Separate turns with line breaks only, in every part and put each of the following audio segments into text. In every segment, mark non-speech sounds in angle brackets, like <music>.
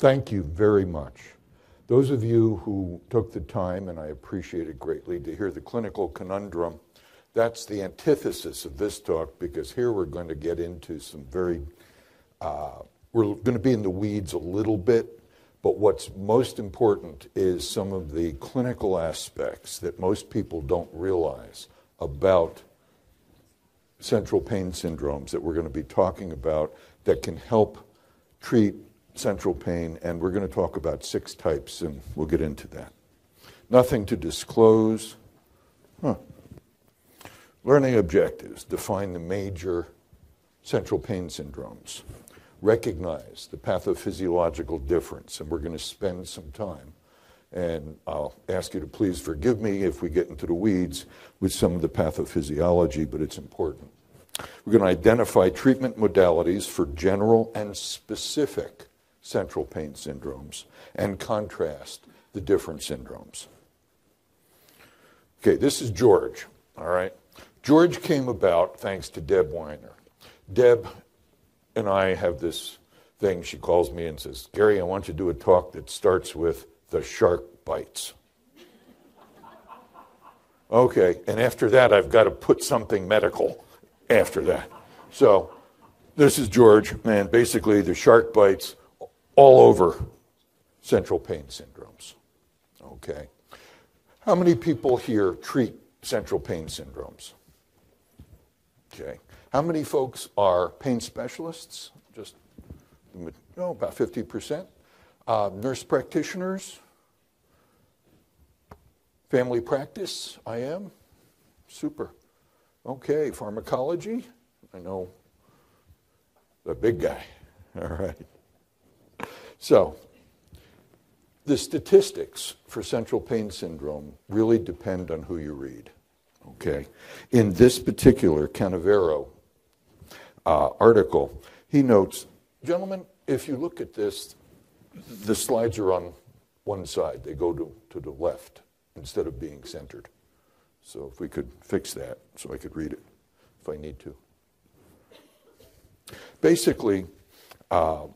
Thank you very much. Those of you who took the time, and I appreciate it greatly, to hear the clinical conundrum, that's the antithesis of this talk because here we're going to get into some very, uh, we're going to be in the weeds a little bit, but what's most important is some of the clinical aspects that most people don't realize about central pain syndromes that we're going to be talking about that can help treat central pain, and we're going to talk about six types, and we'll get into that. Nothing to disclose. Huh. Learning objectives define the major central pain syndromes. Recognize the pathophysiological difference, and we're going to spend some time. And I'll ask you to please forgive me if we get into the weeds with some of the pathophysiology, but it's important. We're going to identify treatment modalities for general and specific central pain syndromes and contrast the different syndromes. Okay, this is George, all right? George came about thanks to Deb Weiner. Deb and I have this thing. She calls me and says, Gary, I want you to do a talk that starts with the shark bites. Okay, and after that, I've got to put something medical after that. So, this is George, and basically, the shark bites all over central pain syndromes. Okay. How many people here treat central pain syndromes? Okay. How many folks are pain specialists? Just no, about 50%. Uh, nurse practitioners? Family practice? I am? Super. Okay. Pharmacology? I know the big guy. <laughs> All right. So, the statistics for central pain syndrome really depend on who you read. Okay? In this particular Canavero uh, article, he notes, gentlemen, if you look at this, the slides are on one side, they go to, to the left instead of being centered. So, if we could fix that so I could read it if I need to. Basically, uh,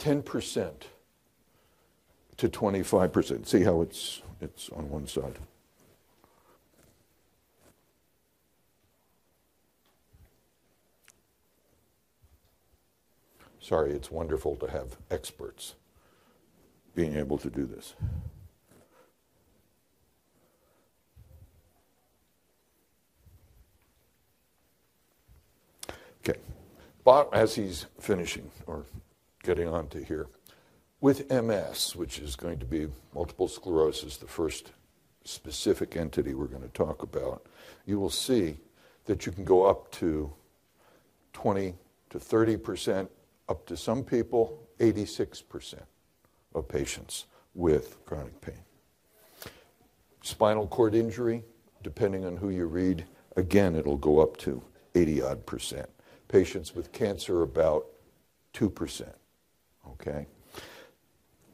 10% to 25%. See how it's, it's on one side. Sorry, it's wonderful to have experts being able to do this. Okay. As he's finishing, or getting on to here. With MS, which is going to be multiple sclerosis, the first specific entity we're going to talk about, you will see that you can go up to 20 to 30 percent, up to some people, 86 percent of patients with chronic pain. Spinal cord injury, depending on who you read, again, it'll go up to 80 odd percent. Patients with cancer, about 2 percent. Okay?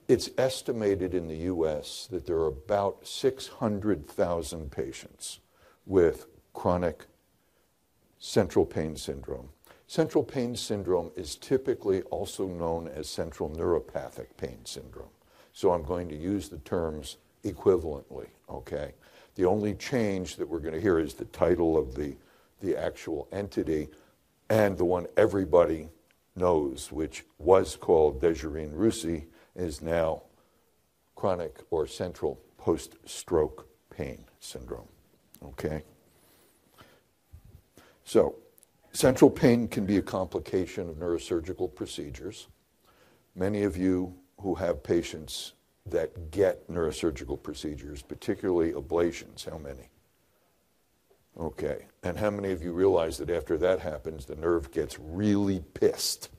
It's estimated in the US that there are about 600,000 patients with chronic central pain syndrome. Central pain syndrome is typically also known as central neuropathic pain syndrome. So I'm going to use the terms equivalently, okay? The only change that we're going to hear is the title of the, the actual entity and the one everybody knows, which was called Dejerine-Roussy, is now chronic or central post stroke pain syndrome. Okay? So, central pain can be a complication of neurosurgical procedures. Many of you who have patients that get neurosurgical procedures, particularly ablations, how many? Okay. And how many of you realize that after that happens, the nerve gets really pissed?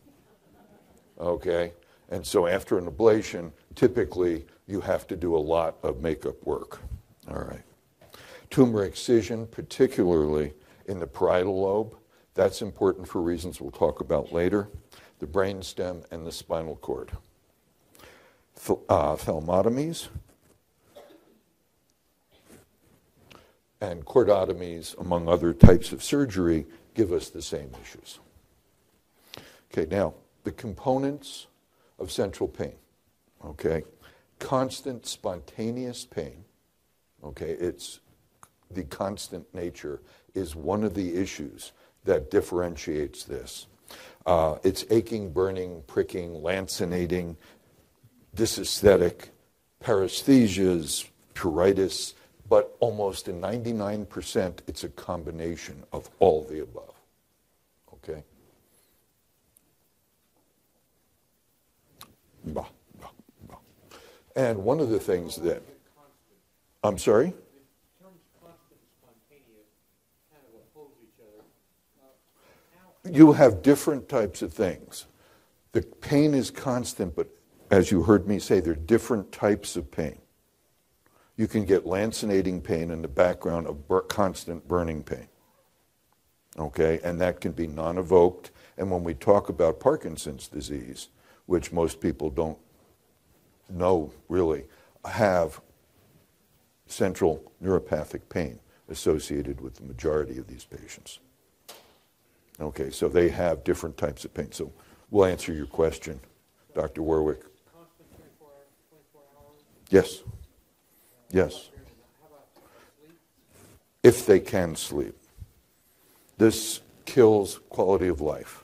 Okay. And so after an ablation, typically you have to do a lot of makeup work. All right. Tumor excision, particularly in the parietal lobe, that's important for reasons we'll talk about later. The brainstem and the spinal cord. Th- uh, thalamotomies, and chordotomies, among other types of surgery, give us the same issues. Okay, now, the components of central pain. Okay? Constant spontaneous pain. Okay? It's the constant nature is one of the issues that differentiates this. Uh, it's aching, burning, pricking, lancinating, dysesthetic, paresthesias, pruritus, but almost in 99%, it's a combination of all the above. Okay? Bah, bah, bah. And one of the things that, I'm sorry? You have different types of things. The pain is constant, but as you heard me say, there are different types of pain. You can get lancinating pain in the background of bur- constant burning pain. Okay, and that can be non evoked. And when we talk about Parkinson's disease, which most people don't know really, have central neuropathic pain associated with the majority of these patients. Okay, so they have different types of pain. So we'll answer your question, Dr. Warwick. Yes. Yes. If they can sleep. This kills quality of life.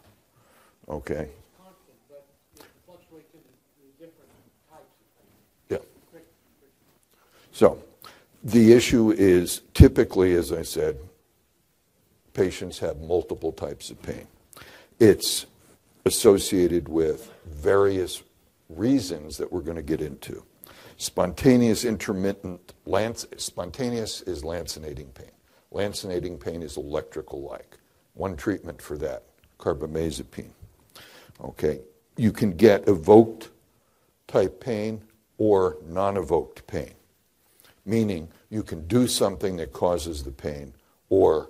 Okay? Yeah. So, the issue is typically, as I said, patients have multiple types of pain. It's associated with various reasons that we're going to get into. Spontaneous intermittent, spontaneous is lancinating pain. Lancinating pain is electrical like. One treatment for that, carbamazepine. Okay, you can get evoked type pain or non evoked pain, meaning you can do something that causes the pain or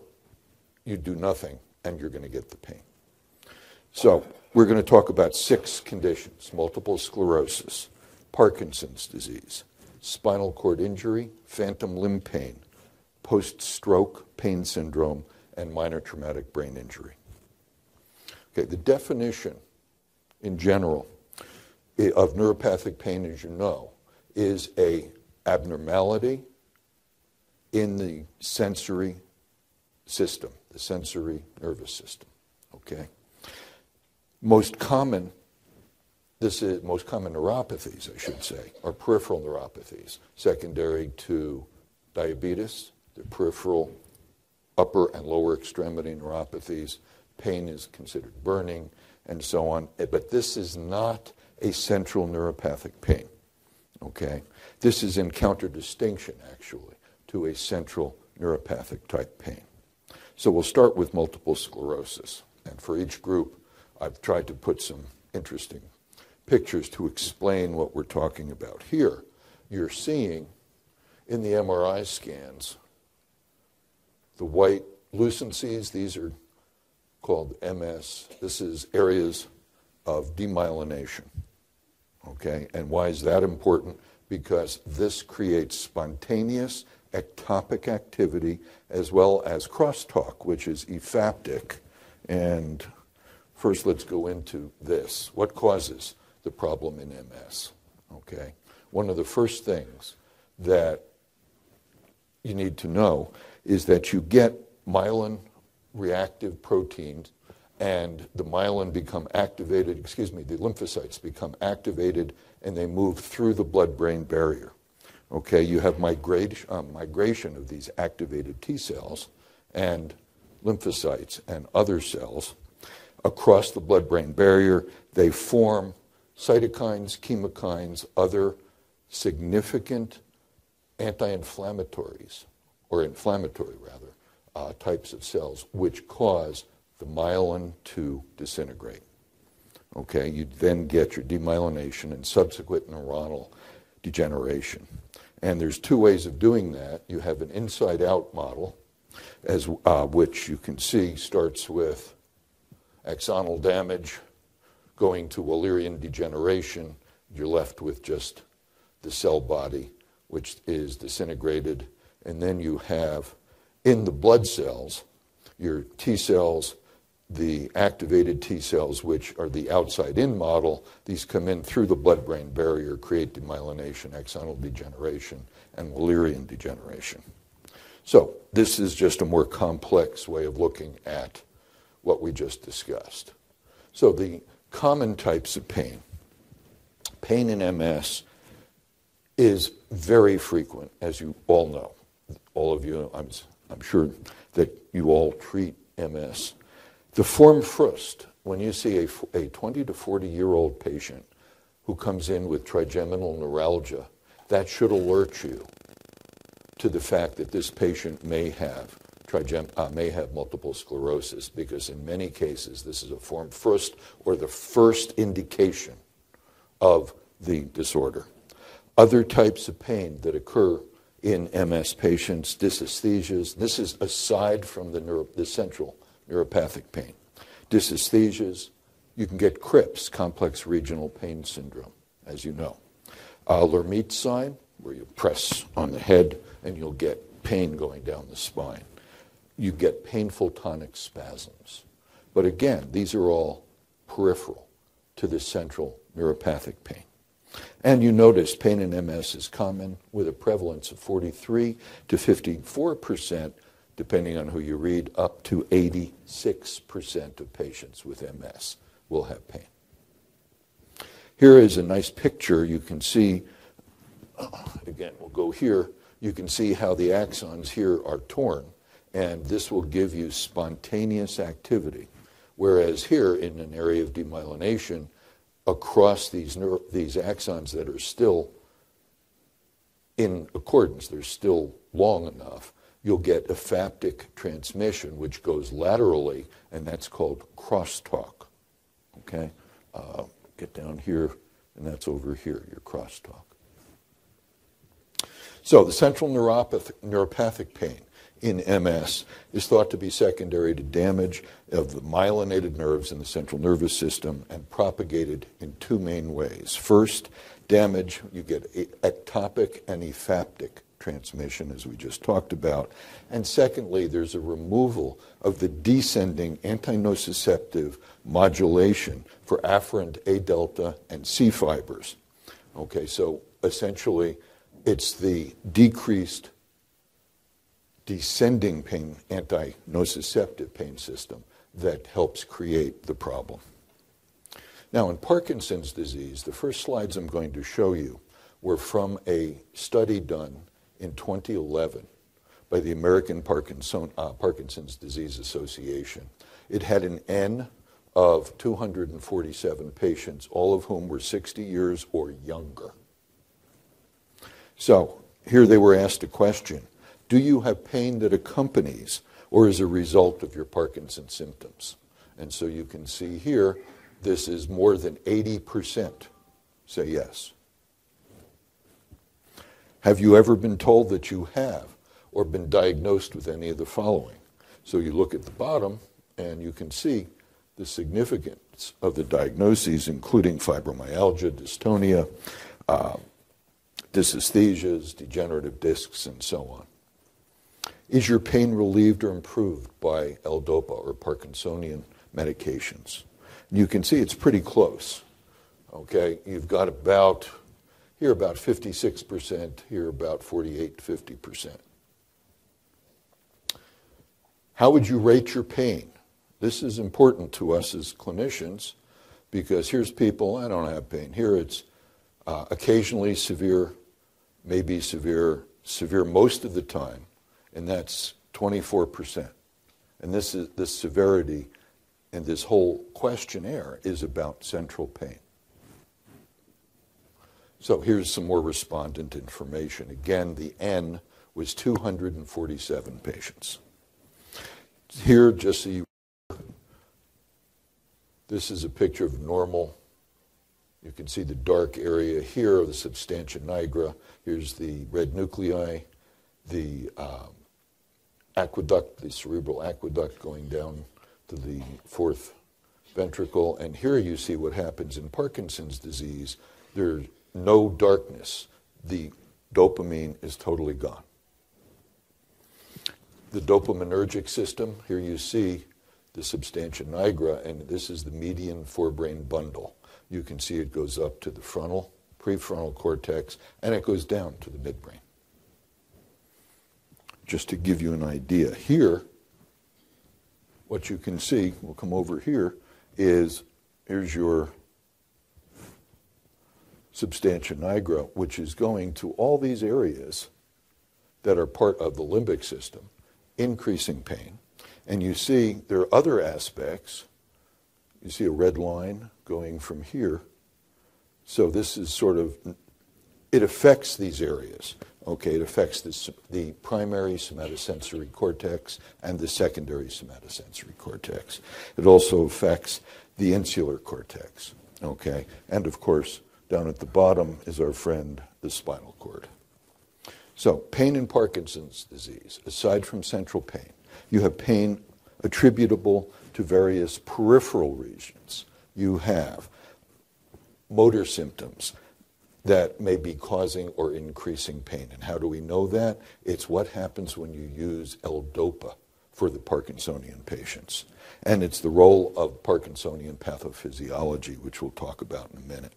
you do nothing and you're going to get the pain. So, we're going to talk about six conditions multiple sclerosis, Parkinson's disease, spinal cord injury, phantom limb pain, post stroke pain syndrome, and minor traumatic brain injury. Okay, the definition in general of neuropathic pain, as you know, is a abnormality in the sensory system, the sensory nervous system. Okay? Most common, this is most common neuropathies, I should say, are peripheral neuropathies, secondary to diabetes, the peripheral upper and lower extremity neuropathies. Pain is considered burning, and so on. Eh, but this is not a central neuropathic pain. Okay? This is in counter-distinction, actually, to a central neuropathic type pain. So we'll start with multiple sclerosis. And for each group, I've tried to put some interesting pictures to explain what we're talking about. Here, you're seeing in the MRI scans the white lucencies. These are called MS. This is areas of demyelination. Okay, and why is that important? Because this creates spontaneous ectopic activity as well as crosstalk, which is ephaptic. And first, let's go into this. What causes the problem in MS? Okay. One of the first things that you need to know is that you get myelin reactive proteins and the myelin become activated, excuse me, the lymphocytes become activated and they move through the blood brain barrier. Okay, you have migration, um, migration of these activated T cells and lymphocytes and other cells across the blood brain barrier. They form cytokines, chemokines, other significant anti inflammatories, or inflammatory rather, uh, types of cells, which cause the myelin to disintegrate. Okay, you then get your demyelination and subsequent neuronal degeneration. And there's two ways of doing that. You have an inside out model, as, uh, which you can see starts with axonal damage going to Wallerian degeneration. You're left with just the cell body, which is disintegrated. And then you have in the blood cells your T cells the activated T cells, which are the outside in model, these come in through the blood brain barrier, create demyelination, axonal degeneration, and Wallerian degeneration. So, this is just a more complex way of looking at what we just discussed. So, the common types of pain pain in MS is very frequent, as you all know. All of you, I'm, I'm sure that you all treat MS. The forme fruste, when you see a, a 20 to 40 year old patient who comes in with trigeminal neuralgia, that should alert you to the fact that this patient may have uh, may have multiple sclerosis because in many cases this is a forme fruste or the first indication of the disorder. Other types of pain that occur in MS patients, dysesthesias, this is aside from the, neuro- the central neuropathic pain. Dysesthesias, you can get CRPS, complex regional pain syndrome, as you know. Uh, Lhermitte sign, where you press on the head and you'll get pain going down the spine. You get painful tonic spasms. But again, these are all peripheral to the central neuropathic pain. And you notice pain in MS is common with a prevalence of 43 to 54 percent depending on who you read, up to 86% of patients with MS will have pain. Here is a nice picture. You can see, again, we'll go here. You can see how the axons here are torn, and this will give you spontaneous activity. Whereas here, in an area of demyelination, across these, neuro- these axons that are still in accordance, they're still long enough, you'll get ephaptic transmission, which goes laterally, and that's called crosstalk. Okay? Uh, get down here, and that's over here, your crosstalk. So, the central neuropathic pain in MS is thought to be secondary to damage of the myelinated nerves in the central nervous system and propagated in two main ways. First, damage, you get ectopic and ephaptic transmission, as we just talked about. And secondly, there's a removal of the descending antinociceptive modulation for afferent A delta and C fibers. Okay, so essentially, it's the decreased descending pain, antinociceptive pain system that helps create the problem. Now, in Parkinson's disease, the first slides I'm going to show you were from a study done in 2011 by the American Parkinson, uh, Parkinson's Disease Association. It had an N of 247 patients, all of whom were 60 years or younger. So here they were asked a question Do you have pain that accompanies or is a result of your Parkinson's symptoms? And so you can see here, this is more than 80% say yes. Have you ever been told that you have or been diagnosed with any of the following? So you look at the bottom and you can see the significance of the diagnoses, including fibromyalgia, dystonia, uh, dysesthesias, degenerative discs, and so on. Is your pain relieved or improved by L-DOPA or Parkinsonian medications? And you can see it's pretty close. Okay, you've got about here about 56%, here about 48 50%. How would you rate your pain? This is important to us as clinicians because here's people, I don't have pain. Here it's uh, occasionally severe, maybe severe, severe most of the time, and that's 24%. And this is this severity and this whole questionnaire is about central pain. So here's some more respondent information. Again, the N was 247 patients. Here, just so you, this is a picture of normal. You can see the dark area here of the substantia nigra. Here's the red nuclei, the um, aqueduct, the cerebral aqueduct going down to the fourth ventricle. And here you see what happens in Parkinson's disease. There's no darkness, the dopamine is totally gone. The dopaminergic system, here you see the substantia nigra, and this is the median forebrain bundle. You can see it goes up to the frontal, prefrontal cortex, and it goes down to the midbrain. Just to give you an idea, here, what you can see, we'll come over here, is here's your substantia nigra, which is going to all these areas that are part of the limbic system, increasing pain. And you see there are other aspects. You see a red line going from here. So this is sort of, it affects these areas. Okay, it affects the, the primary somatosensory cortex and the secondary somatosensory cortex. It also affects the insular cortex. Okay, and of course, down at the bottom is our friend, the spinal cord. So, pain in Parkinson's disease, aside from central pain, you have pain attributable to various peripheral regions. You have motor symptoms that may be causing or increasing pain. And how do we know that? It's what happens when you use L-DOPA for the Parkinsonian patients. And it's the role of Parkinsonian pathophysiology, which we'll talk about in a minute.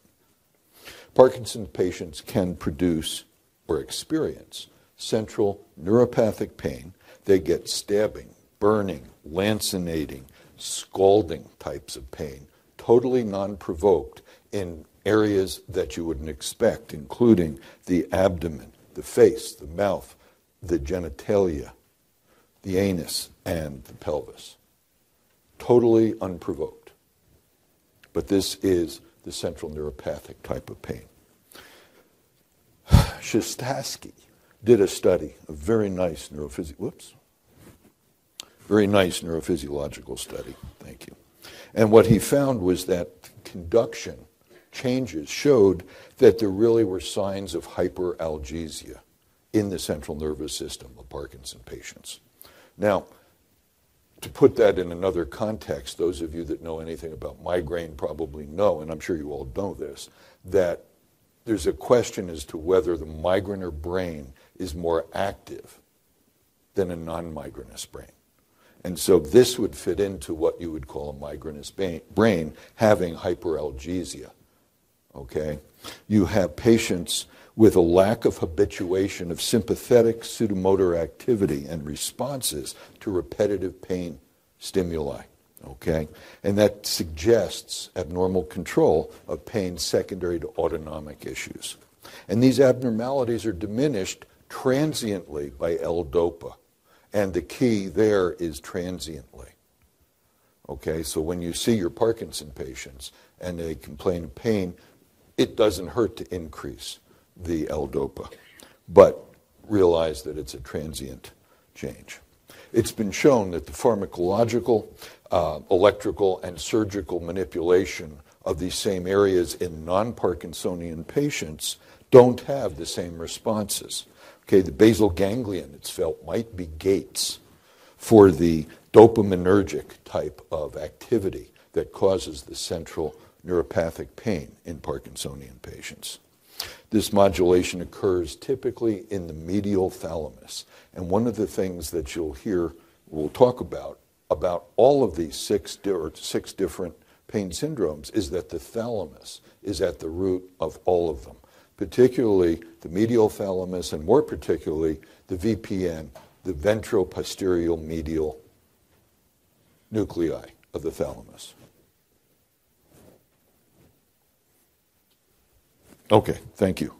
Parkinson's patients can produce or experience central neuropathic pain. They get stabbing, burning, lancinating, scalding types of pain, totally non provoked in areas that you wouldn't expect, including the abdomen, the face, the mouth, the genitalia, the anus, and the pelvis. Totally unprovoked. But this is the central neuropathic type of pain. <sighs> Schestatsky did a study, a very nice neurophysical, whoops, very nice neurophysiological study, thank you. And what he found was that conduction changes showed that there really were signs of hyperalgesia in the central nervous system of Parkinson patients. Now, to put that in another context, those of you that know anything about migraine probably know, and I'm sure you all know this, that there's a question as to whether the migraineur brain is more active than a non migrainous brain. And so this would fit into what you would call a migrainous brain having hyperalgesia. Okay? You have patients with a lack of habituation of sympathetic sudomotor activity and responses to repetitive pain stimuli. Okay? And that suggests abnormal control of pain secondary to autonomic issues. And these abnormalities are diminished transiently by L-DOPA. And the key there is transiently. Okay, so when you see your Parkinson patients and they complain of pain, it doesn't hurt to increase the L-DOPA, but realize that it's a transient change. It's been shown that the pharmacological, uh, electrical, and surgical manipulation of these same areas in non Parkinsonian patients don't have the same responses. Okay, the basal ganglion, it's felt, might be gates for the dopaminergic type of activity that causes the central neuropathic pain in Parkinsonian patients. This modulation occurs typically in the medial thalamus. And one of the things that you'll hear, we'll talk about, about all of these six, or six different pain syndromes is that the thalamus is at the root of all of them, particularly the medial thalamus and more particularly the VPN, the ventroposterior medial nuclei of the thalamus. Okay, thank you.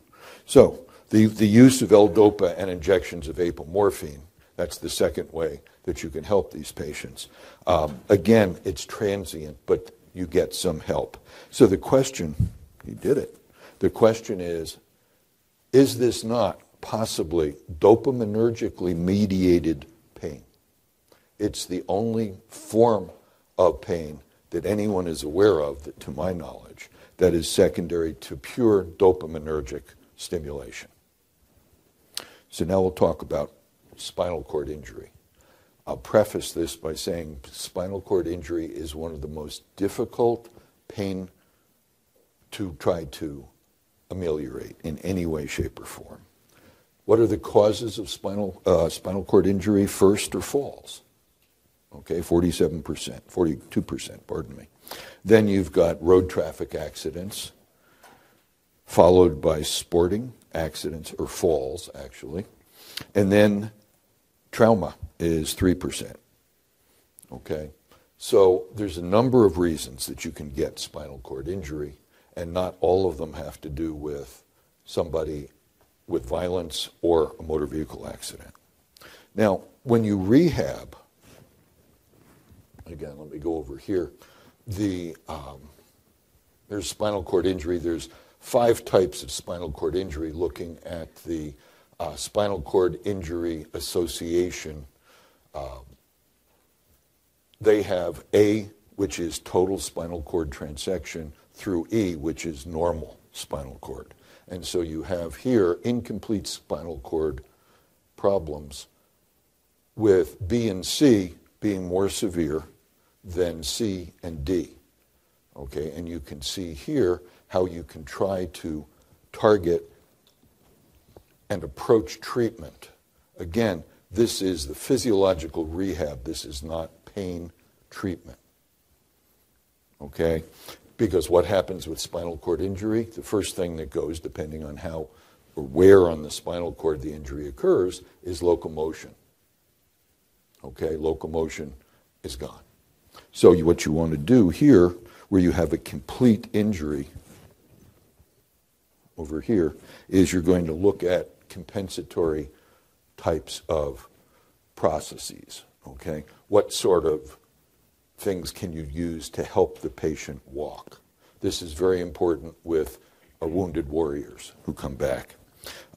So, the, the use of L-DOPA and injections of apomorphine, that's the second way that you can help these patients. Um, again, it's transient, but you get some help. So the question, you did it. The question is, is this not possibly dopaminergically mediated pain? It's the only form of pain that anyone is aware of, that, to my knowledge, that is secondary to pure dopaminergic stimulation. So now we'll talk about spinal cord injury. I'll preface this by saying spinal cord injury is one of the most difficult pain to try to ameliorate in any way, shape, or form. What are the causes of spinal, uh, spinal cord injury? First or falls. okay, 47%, 42%, pardon me. Then you've got road traffic accidents, followed by sporting accidents, or falls, actually. And then trauma is 3%. Okay? So there's a number of reasons that you can get spinal cord injury, and not all of them have to do with somebody with violence or a motor vehicle accident. Now, when you rehab, again, let me go over here. The um, there's spinal cord injury. There's five types of spinal cord injury. Looking at the uh, Spinal Cord Injury Association, uh, they have A, which is total spinal cord transection, through E, which is normal spinal cord. And so you have here incomplete spinal cord problems with B and C being more severe than C and D. Okay, and you can see here how you can try to target and approach treatment. Again, this is the physiological rehab. This is not pain treatment. Okay? Because what happens with spinal cord injury? The first thing that goes, depending on how or where on the spinal cord the injury occurs, is locomotion. Okay? Locomotion is gone. So, you, what you want to do here, where you have a complete injury over here, is you're going to look at compensatory types of processes. Okay? What sort of things can you use to help the patient walk? This is very important with uh, wounded warriors who come back.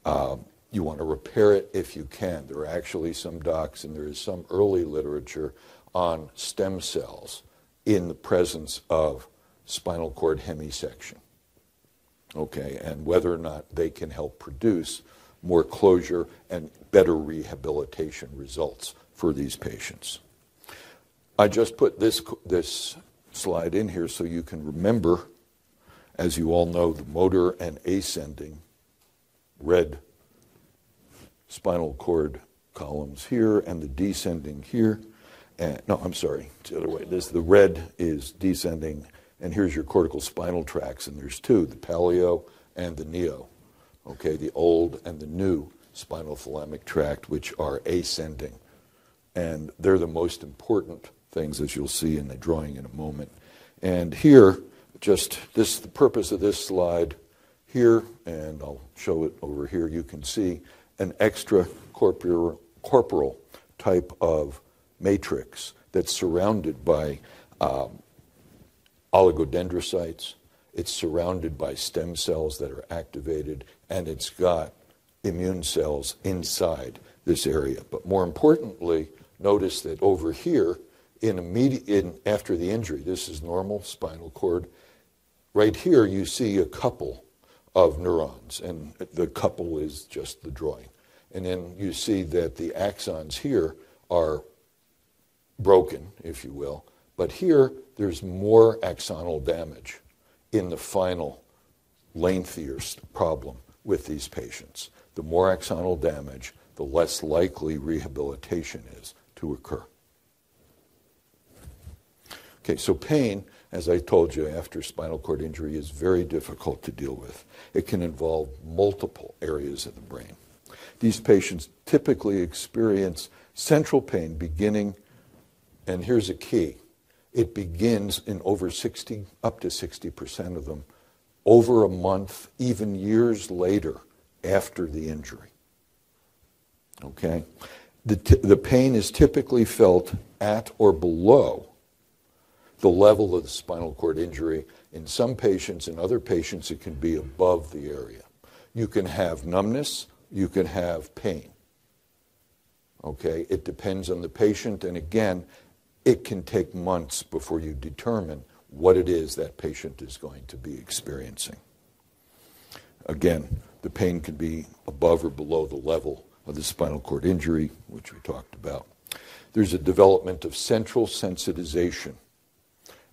Um, you want to repair it if you can. There are actually some docs, and there is some early literature on stem cells in the presence of spinal cord hemisection. Okay, and whether or not they can help produce more closure and better rehabilitation results for these patients. I just put this, this slide in here so you can remember, as you all know, the motor and ascending red spinal cord columns here and the descending here. And, no, I'm sorry, it's the other way. This the red is descending, and here's your cortical spinal tracts, and there's two, the paleo and the neo. Okay, the old and the new spinal thalamic tract, which are ascending. And they're the most important things, as you'll see in the drawing in a moment. And here, just this, the purpose of this slide here, and I'll show it over here, you can see an extra corporeal, corporal type of matrix that's surrounded by um, oligodendrocytes. It's surrounded by stem cells that are activated, and it's got immune cells inside this area. But more importantly, notice that over here, in immediate in, after the injury, this is normal spinal cord. Right here, you see a couple of neurons, and the couple is just the drawing. And then you see that the axons here are broken, if you will, but here there's more axonal damage in the final lengthier problem with these patients. The more axonal damage, the less likely rehabilitation is to occur. Okay, so pain, as I told you, after spinal cord injury is very difficult to deal with. It can involve multiple areas of the brain. These patients typically experience central pain beginning, and here's a key it begins in over 60, up to 60% of them, over a month, even years later after the injury. Okay? The, t- the pain is typically felt at or below the level of the spinal cord injury. In some patients, in other patients, it can be above the area. You can have numbness, you can have pain. Okay? It depends on the patient, and again, it can take months before you determine what it is that patient is going to be experiencing. Again, the pain can be above or below the level of the spinal cord injury, which we talked about. There's a development of central sensitization.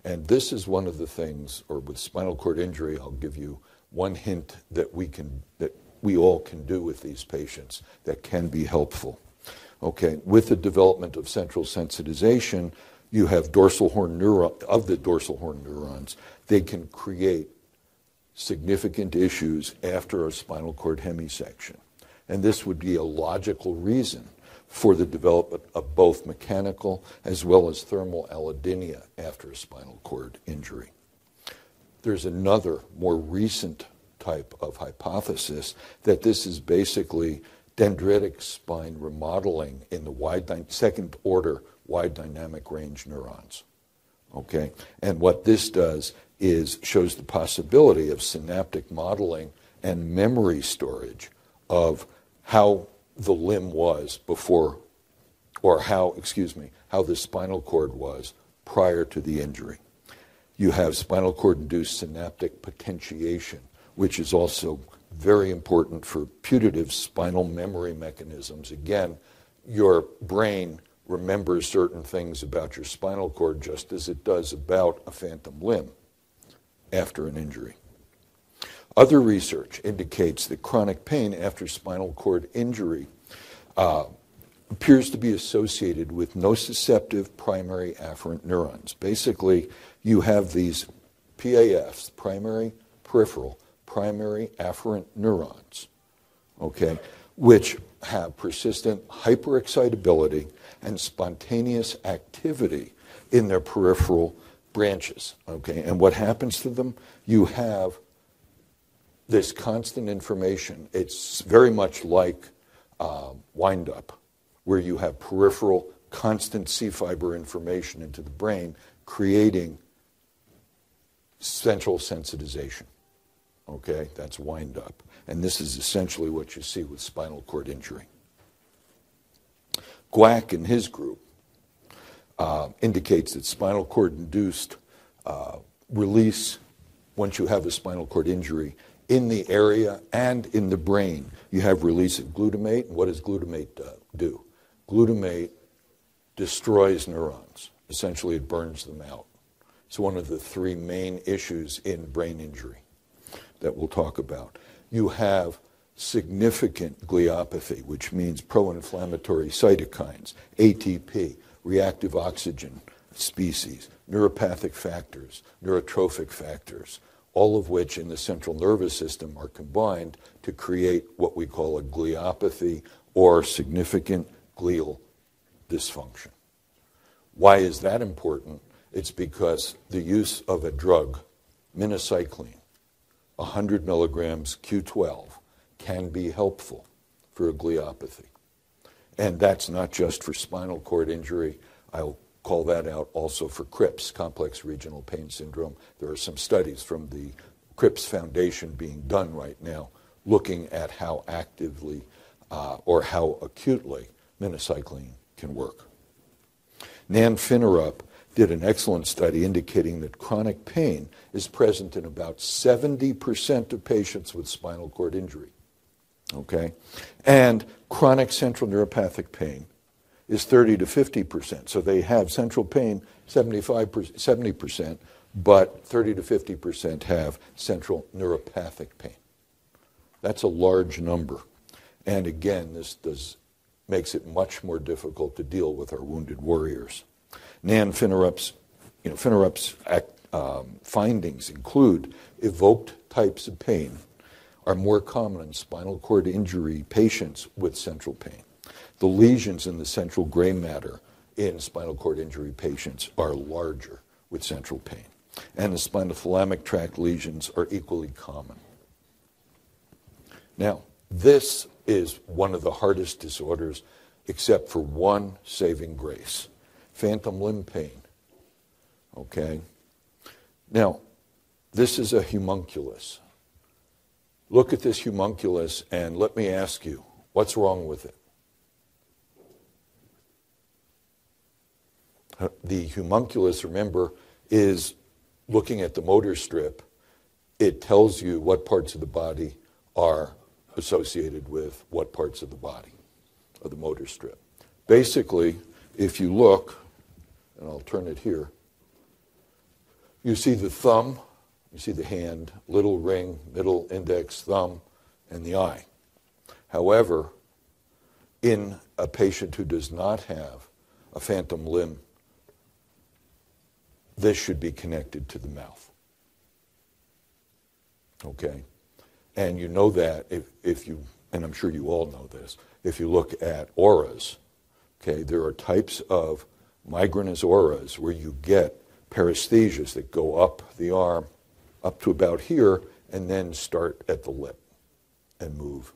And this is one of the things, or with spinal cord injury, I'll give you one hint that we can, that we all can do with these patients that can be helpful. Okay, with the development of central sensitization, you have dorsal horn neuron of the dorsal horn neurons. They can create significant issues after a spinal cord hemisection. And this would be a logical reason for the development of both mechanical as well as thermal allodynia after a spinal cord injury. There's another more recent type of hypothesis that this is basically dendritic spine remodeling in the wide second order wide dynamic range neurons. Okay? And what this does is shows the possibility of synaptic modeling and memory storage of how the limb was before, or how, excuse me, how the spinal cord was prior to the injury. You have spinal cord induced synaptic potentiation, which is also very important for putative spinal memory mechanisms. Again, your brain remembers certain things about your spinal cord just as it does about a phantom limb after an injury. Other research indicates that chronic pain after spinal cord injury uh, appears to be associated with nociceptive primary afferent neurons. Basically, you have these PAFs, primary peripheral, primary afferent neurons, okay, which have persistent hyperexcitability and spontaneous activity in their peripheral branches. Okay, and what happens to them? You have this constant information. It's very much like uh, wind up, where you have peripheral constant C fiber information into the brain, creating central sensitization. Okay, that's wind up. And this is essentially what you see with spinal cord injury. Gwak and his group uh, indicates that spinal cord induced uh, release once you have a spinal cord injury in the area and in the brain. You have release of glutamate. And what does glutamate uh, do? Glutamate destroys neurons. Essentially, it burns them out. It's one of the three main issues in brain injury that we'll talk about. You have significant gliopathy, which means pro inflammatory cytokines, ATP, reactive oxygen species, neuropathic factors, neurotrophic factors, all of which in the central nervous system are combined to create what we call a gliopathy or significant glial dysfunction. Why is that important? It's because the use of a drug, minocycline, 100 milligrams Q12, can be helpful for a gliopathy. And that's not just for spinal cord injury. I'll call that out also for CRIPS, complex regional pain syndrome. There are some studies from the CRIPS Foundation being done right now looking at how actively uh, or how acutely minocycline can work. Nan Finnerup did an excellent study indicating that chronic pain is present in about 70% of patients with spinal cord injury. Okay? And chronic central neuropathic pain is 30 to 50%. So they have central pain 75 70%, but 30 to 50% have central neuropathic pain. That's a large number. And again, this does, makes it much more difficult to deal with our wounded warriors. Nan Finnerup's, you know, Finnerup's um, findings include evoked types of pain are more common in spinal cord injury patients with central pain. The lesions in the central gray matter in spinal cord injury patients are larger with central pain, and the spinothalamic tract lesions are equally common. Now, this is one of the hardest disorders, except for one saving grace phantom limb pain. Okay? Now, this is a homunculus. Look at this homunculus and let me ask you, what's wrong with it? The homunculus, remember, is looking at the motor strip. It tells you what parts of the body are associated with what parts of the body of the motor strip. Basically, if you look, and I'll turn it here, you see the thumb you see the hand, little ring, middle index, thumb, and the eye. However, in a patient who does not have a phantom limb, this should be connected to the mouth. Okay? And you know that if, if you, and I'm sure you all know this, if you look at auras, okay, there are types of migrainous auras where you get paresthesias that go up the arm up to about here and then start at the lip and move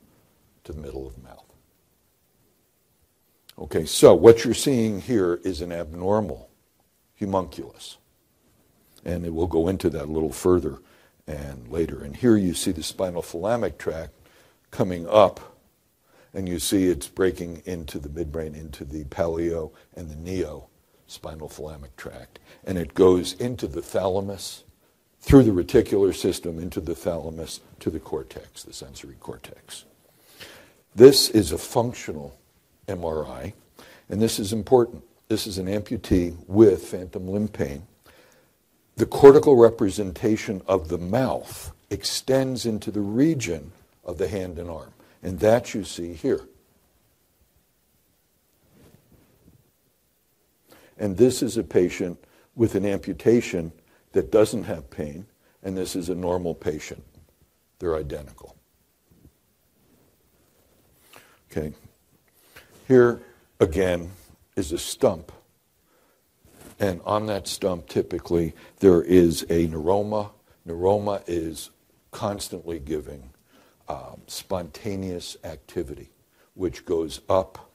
to the middle of the mouth. Okay, so what you're seeing here is an abnormal homunculus. And we'll go into that a little further and later. And here you see the spinal thalamic tract coming up, and you see it's breaking into the midbrain, into the paleo and the neo spinal thalamic tract. And it goes into the thalamus, through the reticular system, into the thalamus, to the cortex, the sensory cortex. This is a functional MRI, and this is important. This is an amputee with phantom limb pain. The cortical representation of the mouth extends into the region of the hand and arm, and that you see here. And this is a patient with an amputation that doesn't have pain, and this is a normal patient. They're identical. Okay. Here, again, is a stump. And on that stump, typically, there is a neuroma. Neuroma is constantly giving um, spontaneous activity, which goes up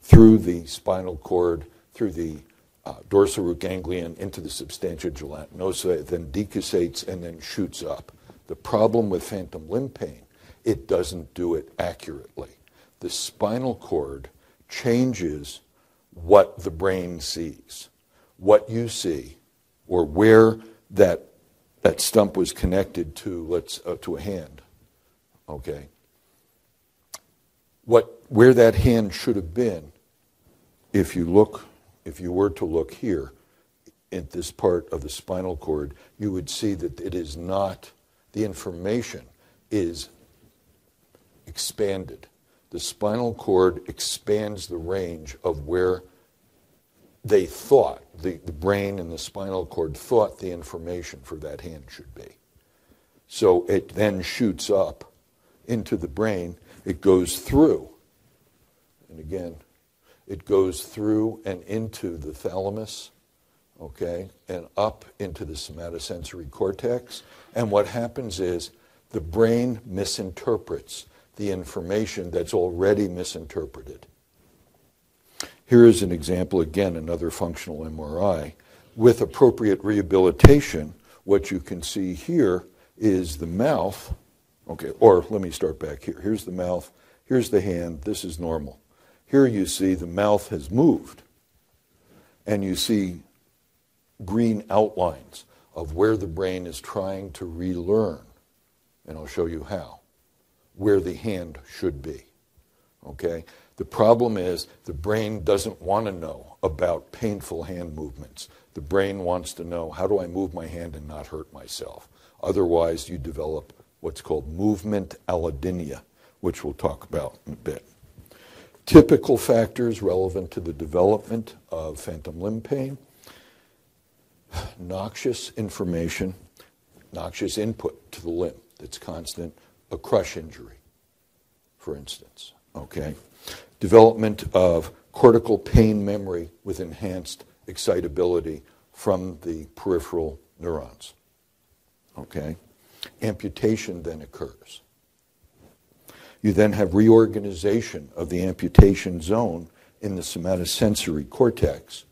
through the spinal cord, through the uh, dorsal root ganglion into the substantia gelatinosa, it then decussates and then shoots up. The problem with phantom limb pain, it doesn't do it accurately. The spinal cord changes what the brain sees. What you see, or where that, that stump was connected to, let's, uh, to a hand, okay? What, where that hand should have been, if you look if you were to look here at this part of the spinal cord, you would see that it is not, the information is expanded. The spinal cord expands the range of where they thought, the, the brain and the spinal cord thought the information for that hand should be. So it then shoots up into the brain, it goes through, and again, it goes through and into the thalamus, okay, and up into the somatosensory cortex. And what happens is the brain misinterprets the information that's already misinterpreted. Here is an example, again, another functional MRI. With appropriate rehabilitation, what you can see here is the mouth. Okay, or let me start back here. Here's the mouth, here's the hand, this is normal. Here you see the mouth has moved, and you see green outlines of where the brain is trying to relearn. And I'll show you how, where the hand should be. Okay? The problem is the brain doesn't want to know about painful hand movements. The brain wants to know how do I move my hand and not hurt myself? Otherwise, you develop what's called movement allodynia, which we'll talk about in a bit. Typical factors relevant to the development of phantom limb pain noxious information, noxious input to the limb that's constant, a crush injury, for instance. Okay? Development of cortical pain memory with enhanced excitability from the peripheral neurons. Okay? Amputation then occurs. You then have reorganization of the amputation zone in the somatosensory cortex,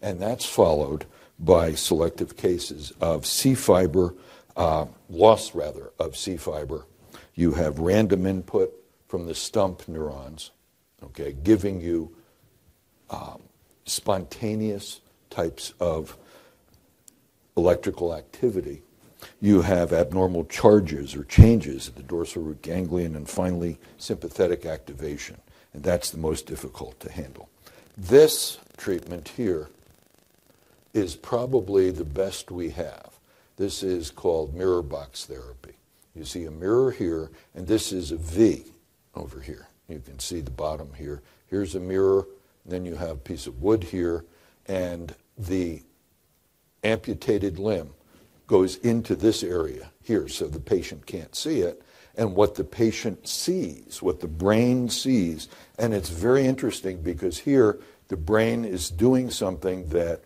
and that's followed by selective cases of C fiber, uh, loss rather, of C fiber. You have random input from the stump neurons, okay, giving you um, spontaneous types of electrical activity you have abnormal charges or changes at the dorsal root ganglion, and finally, sympathetic activation. And that's the most difficult to handle. This treatment here is probably the best we have. This is called mirror box therapy. You see a mirror here, and this is a V over here. You can see the bottom here. Here's a mirror, then you have a piece of wood here, and the amputated limb goes into this area here so the patient can't see it. And what the patient sees, what the brain sees, and it's very interesting because here the brain is doing something that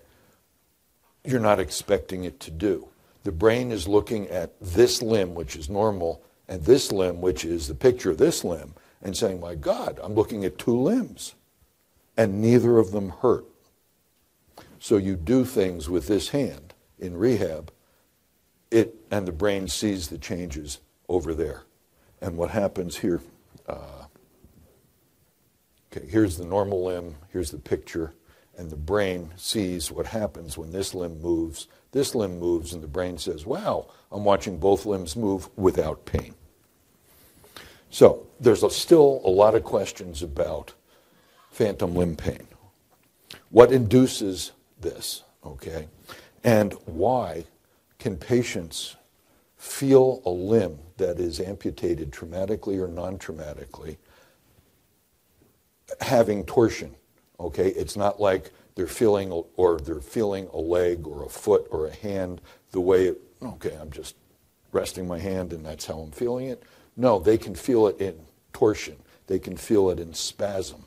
you're not expecting it to do. The brain is looking at this limb, which is normal, and this limb, which is the picture of this limb, and saying, My God, I'm looking at two limbs, and neither of them hurt. So you do things with this hand in rehab, and the brain sees the changes over there. And what happens here? Uh, okay, here's the normal limb, here's the picture, and the brain sees what happens when this limb moves. This limb moves, and the brain says, Wow, I'm watching both limbs move without pain. So there's a, still a lot of questions about phantom limb pain. What induces this, okay? And why can patients feel a limb that is amputated traumatically or non traumatically having torsion? Okay, it's not like they're feeling or they're feeling a leg or a foot or a hand the way it, okay, I'm just resting my hand and that's how I'm feeling it. No, they can feel it in torsion. They can feel it in spasm.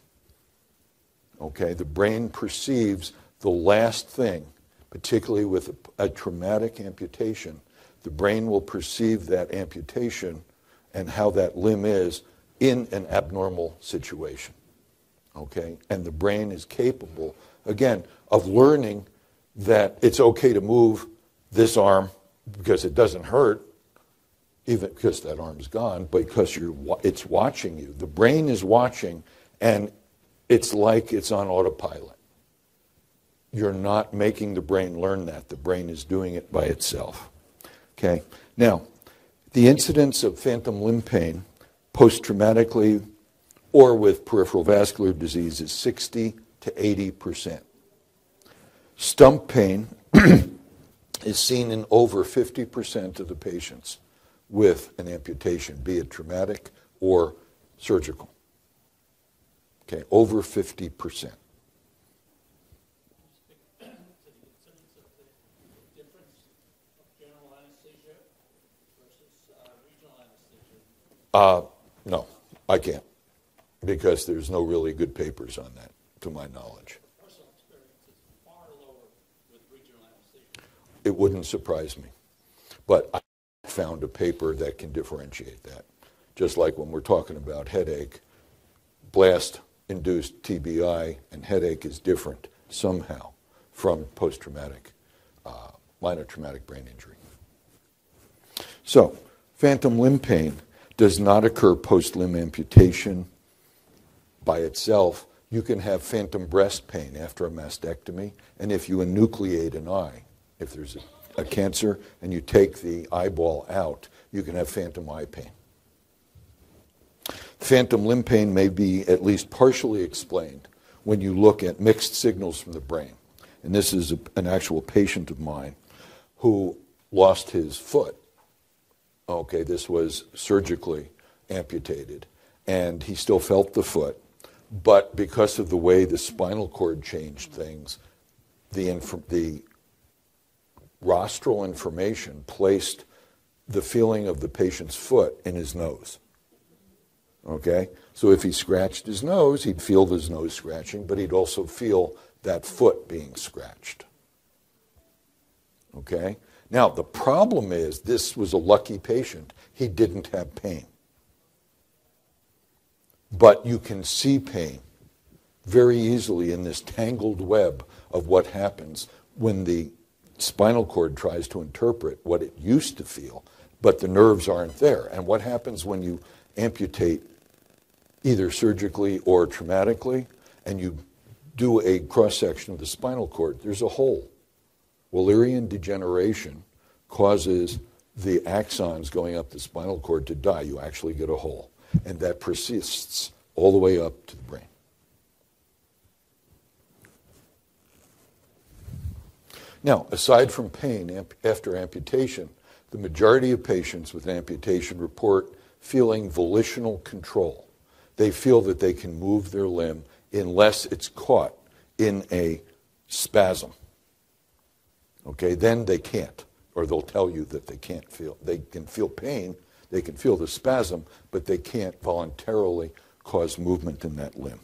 Okay, the brain perceives the last thing, particularly with a, a traumatic amputation, the brain will perceive that amputation and how that limb is in an abnormal situation. Okay? And the brain is capable, again, of learning that it's okay to move this arm because it doesn't hurt, even because that arm's gone, because you're, it's watching you. The brain is watching, and it's like it's on autopilot. You're not making the brain learn that. The brain is doing it by itself. Okay? Now, the incidence of phantom limb pain post traumatically or with peripheral vascular disease is 60 to 80 percent. Stump pain <clears throat> is seen in over 50 percent of the patients with an amputation, be it traumatic or surgical. Okay, over 50 percent. Uh, no, I can't because there's no really good papers on that, to my knowledge. It wouldn't surprise me. But I found a paper that can differentiate that. Just like when we're talking about headache, blast induced TBI and headache is different somehow from post traumatic, uh, minor traumatic brain injury. So, phantom limb pain does not occur post limb amputation by itself, you can have phantom breast pain after a mastectomy. And if you enucleate an eye, if there's a, a cancer and you take the eyeball out, you can have phantom eye pain. Phantom limb pain may be at least partially explained when you look at mixed signals from the brain. And this is a, an actual patient of mine who lost his foot. Okay, this was surgically amputated, and he still felt the foot. But because of the way the spinal cord changed things, the, inf- the rostral information placed the feeling of the patient's foot in his nose. Okay? So if he scratched his nose, he'd feel his nose scratching, but he'd also feel that foot being scratched. Okay? Now, the problem is this was a lucky patient. He didn't have pain but you can see pain very easily in this tangled web of what happens when the spinal cord tries to interpret what it used to feel, but the nerves aren't there. And what happens when you amputate either surgically or traumatically and you do a cross section of the spinal cord? There's a hole. Wallerian degeneration causes the axons going up the spinal cord to die. You actually get a hole and that persists all the way up to the brain. Now, aside from pain after amputation, the majority of patients with amputation report feeling volitional control. they feel that they can move their limb unless it's caught in a spasm. Okay, then they can't, or they'll tell you that they can't feel. They can feel pain, they can feel the spasm, but they can't voluntarily cause movement in that limb.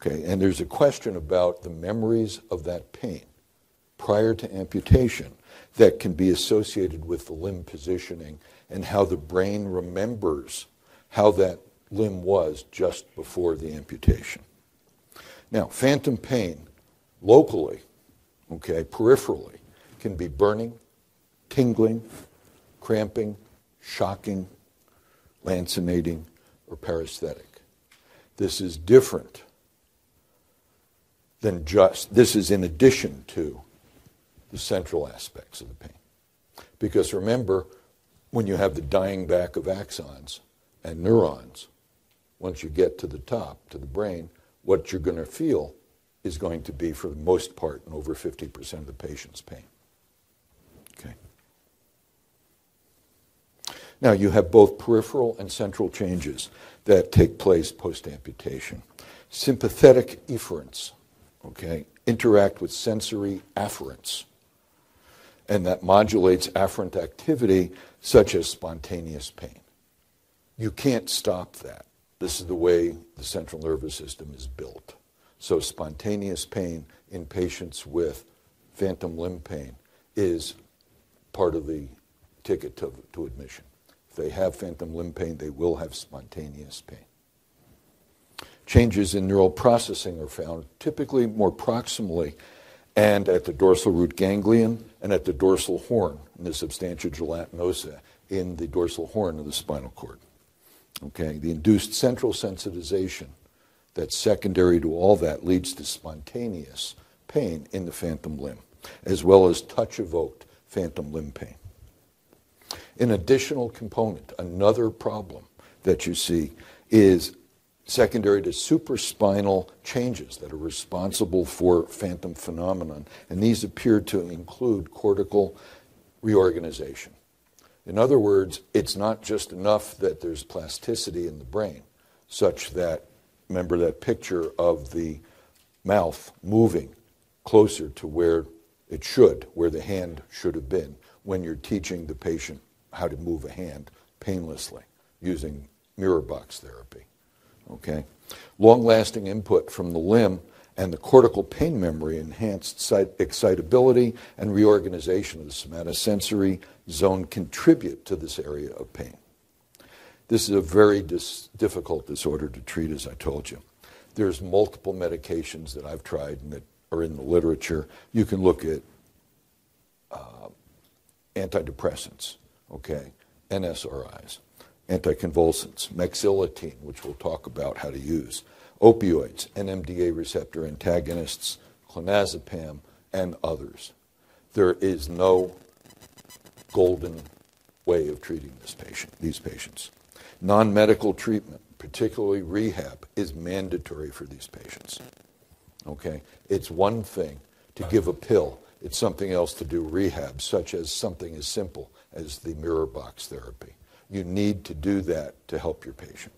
Okay, and there's a question about the memories of that pain prior to amputation that can be associated with the limb positioning and how the brain remembers how that limb was just before the amputation. Now, phantom pain locally, okay, peripherally, can be burning, tingling, cramping, shocking, lancinating, or paresthetic. This is different than just, this is in addition to the central aspects of the pain. Because remember, when you have the dying back of axons and neurons, once you get to the top, to the brain, what you're going to feel is going to be, for the most part, in over 50% of the patient's pain. Okay. Now, you have both peripheral and central changes that take place post amputation. Sympathetic efferents, okay, interact with sensory afferents, and that modulates afferent activity such as spontaneous pain. You can't stop that. This is the way the central nervous system is built. So, spontaneous pain in patients with phantom limb pain is part of the ticket to, to admission. If they have phantom limb pain, they will have spontaneous pain. Changes in neural processing are found typically more proximally and at the dorsal root ganglion and at the dorsal horn in the substantia gelatinosa in the dorsal horn of the spinal cord. Okay, the induced central sensitization that's secondary to all that leads to spontaneous pain in the phantom limb, as well as touch evoked phantom limb pain. An additional component, another problem that you see, is secondary to supraspinal changes that are responsible for phantom phenomenon, and these appear to include cortical reorganization. In other words, it's not just enough that there's plasticity in the brain, such that, remember that picture of the mouth moving closer to where it should, where the hand should have been, when you're teaching the patient how to move a hand painlessly using mirror box therapy. Okay? Long lasting input from the limb and the cortical pain memory enhanced excitability and reorganization of the somatosensory zone contribute to this area of pain. This is a very dis- difficult disorder to treat, as I told you. There's multiple medications that I've tried and that are in the literature. You can look at uh, antidepressants, okay, NSRIs, anticonvulsants, mexiletine, which we'll talk about how to use, opioids, NMDA receptor antagonists, clonazepam, and others. There is no golden way of treating this patient, these patients. Non-medical treatment, particularly rehab, is mandatory for these patients. Okay? It's one thing to give a pill. It's something else to do rehab, such as something as simple as the mirror box therapy. You need to do that to help your patient.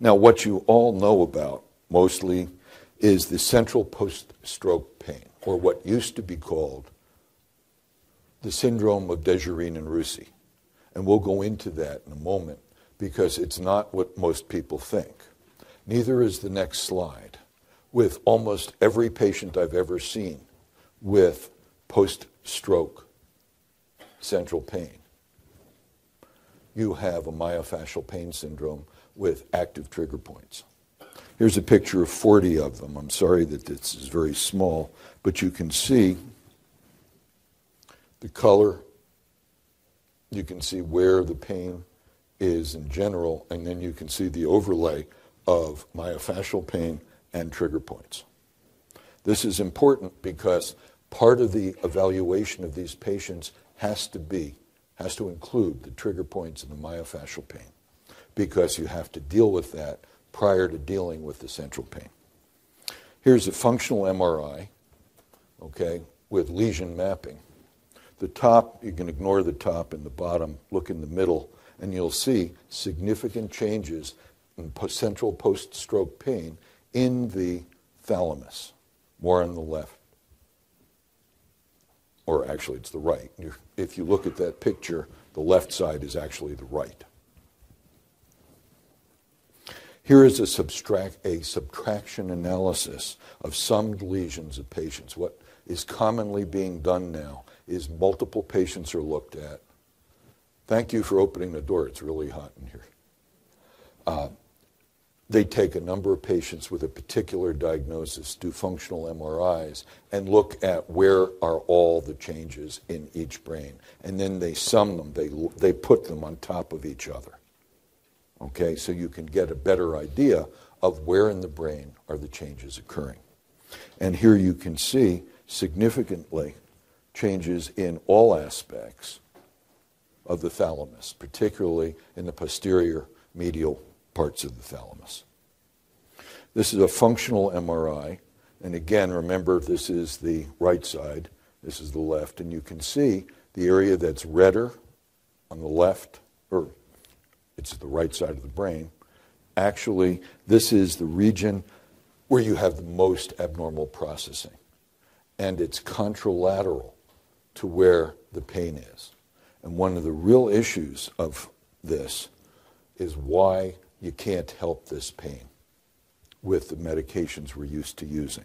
Now, what you all know about mostly is the central post stroke pain, or what used to be called the syndrome of Dejerine and Roussy. And we'll go into that in a moment because it's not what most people think. Neither is the next slide. With almost every patient I've ever seen with post stroke central pain, you have a myofascial pain syndrome with active trigger points. Here's a picture of 40 of them. I'm sorry that this is very small, but you can see the color. You can see where the pain is in general, and then you can see the overlay of myofascial pain and trigger points. This is important because part of the evaluation of these patients has to be, has to include the trigger points and the myofascial pain because you have to deal with that prior to dealing with the central pain. Here's a functional MRI, okay, with lesion mapping. The top, you can ignore the top and the bottom, look in the middle, and you'll see significant changes in central post-stroke pain in the thalamus, more on the left. Or actually, it's the right. If you look at that picture, the left side is actually the right. Here is a, subtract, a subtraction analysis of some lesions of patients. What is commonly being done now is multiple patients are looked at. Thank you for opening the door. It's really hot in here. Uh, they take a number of patients with a particular diagnosis, do functional MRIs, and look at where are all the changes in each brain. And then they sum them, they, they put them on top of each other. Okay, so you can get a better idea of where in the brain are the changes occurring. And here you can see significantly changes in all aspects of the thalamus, particularly in the posterior medial parts of the thalamus. This is a functional MRI. And again, remember, this is the right side, this is the left. And you can see the area that's redder on the left, or it's the right side of the brain. Actually, this is the region where you have the most abnormal processing. And it's contralateral to where the pain is. And one of the real issues of this is why you can't help this pain with the medications we're used to using.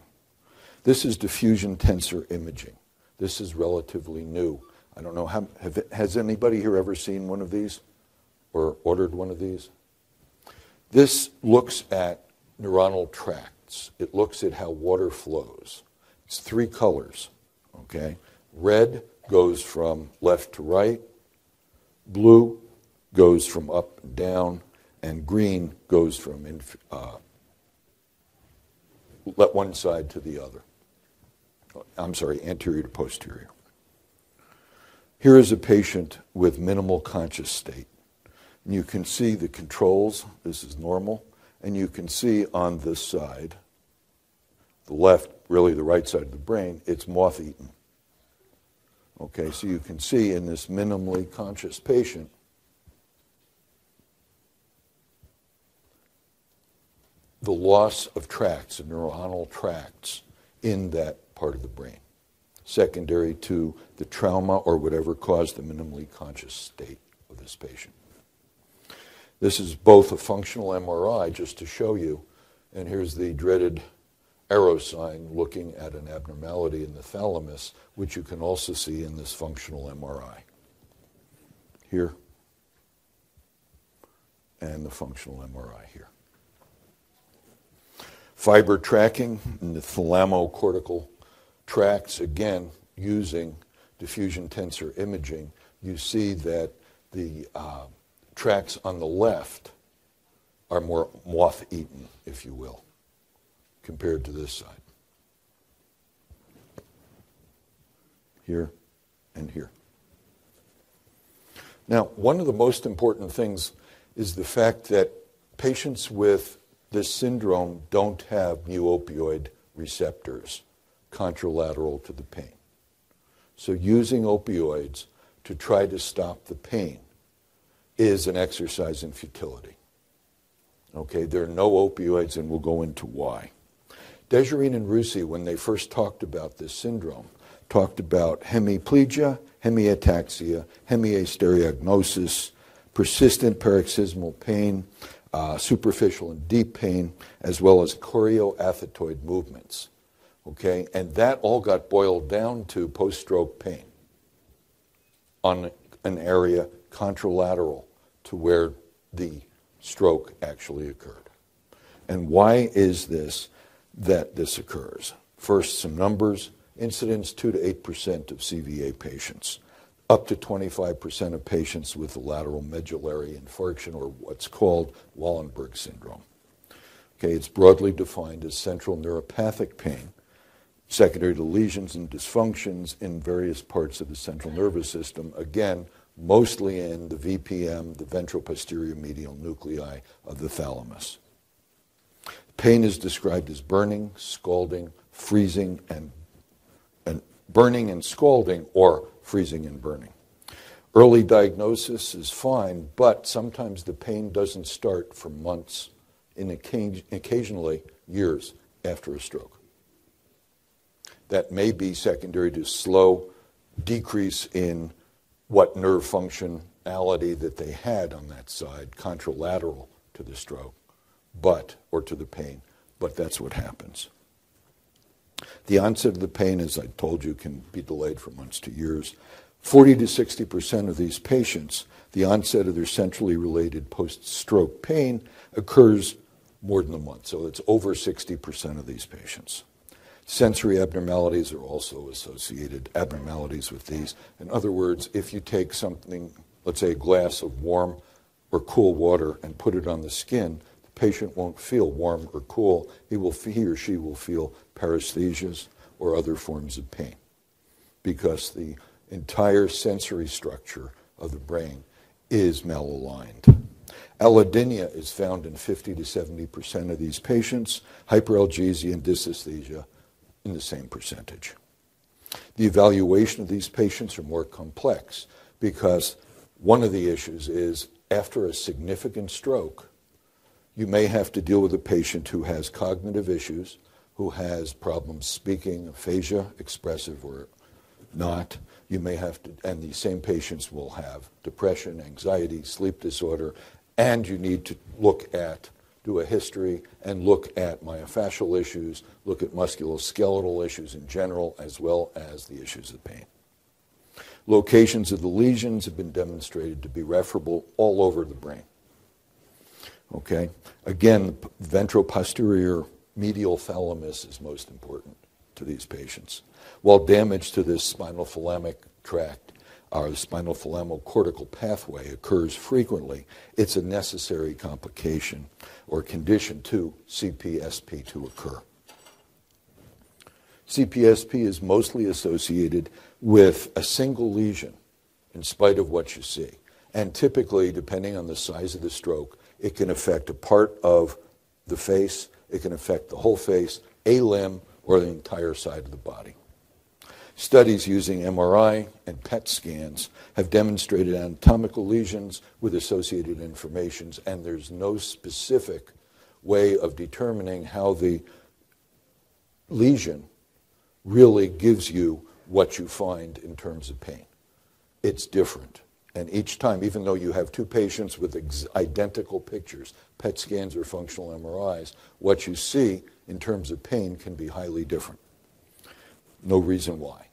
This is diffusion tensor imaging. This is relatively new. I don't know, how, have, has anybody here ever seen one of these or ordered one of these? This looks at neuronal tracts. It looks at how water flows. It's three colors, okay? Red goes from left to right, blue goes from up and down, and green goes from inf- uh, one side to the other. I'm sorry, anterior to posterior. Here is a patient with minimal conscious state. And you can see the controls. This is normal. And you can see on this side, the left, really the right side of the brain, it's moth eaten. Okay, so you can see in this minimally conscious patient, the loss of tracts, of neuronal tracts in that part of the brain, secondary to the trauma or whatever caused the minimally conscious state of this patient. This is both a functional MRI, just to show you, and here's the dreaded arrow sign looking at an abnormality in the thalamus, which you can also see in this functional MRI. Here, and the functional MRI here. Fiber tracking in the thalamocortical tracts, again, using diffusion tensor imaging, you see that the uh, tracks on the left are more moth eaten, if you will compared to this side. Here and here. Now, one of the most important things is the fact that patients with this syndrome don't have mu opioid receptors contralateral to the pain. So, using opioids to try to stop the pain is an exercise in futility. Okay, there are no opioids, and we'll go into why. Dejerine and Roussy, when they first talked about this syndrome, talked about hemiplegia, hemiataxia, hemiastereognosis, persistent paroxysmal pain, uh, superficial and deep pain, as well as choreoathetoid movements. Okay, and that all got boiled down to post-stroke pain on an area contralateral to where the stroke actually occurred. And why is this? That this occurs. First, some numbers incidence 2 to 8% of CVA patients, up to 25% of patients with lateral medullary infarction, or what's called Wallenberg syndrome. Okay, it's broadly defined as central neuropathic pain, secondary to lesions and dysfunctions in various parts of the central nervous system, again, mostly in the VPM, the ventral posterior medial nuclei of the thalamus. Pain is described as burning, scalding, freezing, and, and burning and scalding, or freezing and burning. Early diagnosis is fine, but sometimes the pain doesn't start for months and occasionally years after a stroke. That may be secondary to slow decrease in what nerve functionality that they had on that side, contralateral to the stroke, but, or to the pain, but that's what happens. The onset of the pain, as I told you, can be delayed for months to years. 40 to 60% of these patients, the onset of their centrally related post stroke pain occurs more than a month. So it's over 60% of these patients. Sensory abnormalities are also associated abnormalities with these. In other words, if you take something, let's say a glass of warm or cool water and put it on the skin, patient won't feel warm or cool. He will he or she will feel paresthesias or other forms of pain because the entire sensory structure of the brain is malaligned. Allodynia is found in 50 to 70% of these patients, hyperalgesia and dysesthesia in the same percentage. The evaluation of these patients are more complex because one of the issues is after a significant stroke, you may have to deal with a patient who has cognitive issues, who has problems speaking, aphasia, expressive or not. You may have to, and the same patients will have depression, anxiety, sleep disorder, and you need to look at do a history and look at myofascial issues, look at musculoskeletal issues in general, as well as the issues of pain. Locations of the lesions have been demonstrated to be referable all over the brain. Okay? Again, ventral-posterior medial thalamus is most important to these patients. While damage to this spinal thalamic tract our spinal thalamocortical pathway occurs frequently, it's a necessary complication or condition to CPSP to occur. CPSP is mostly associated with a single lesion, in spite of what you see. And typically, depending on the size of the stroke, it can affect a part of the face, it can affect the whole face, a limb, or the entire side of the body. Studies using MRI and PET scans have demonstrated anatomical lesions with associated informations, and there's no specific way of determining how the lesion really gives you what you find in terms of pain. It's different. And each time, even though you have two patients with identical pictures, PET scans or functional MRIs, what you see in terms of pain can be highly different. No reason why.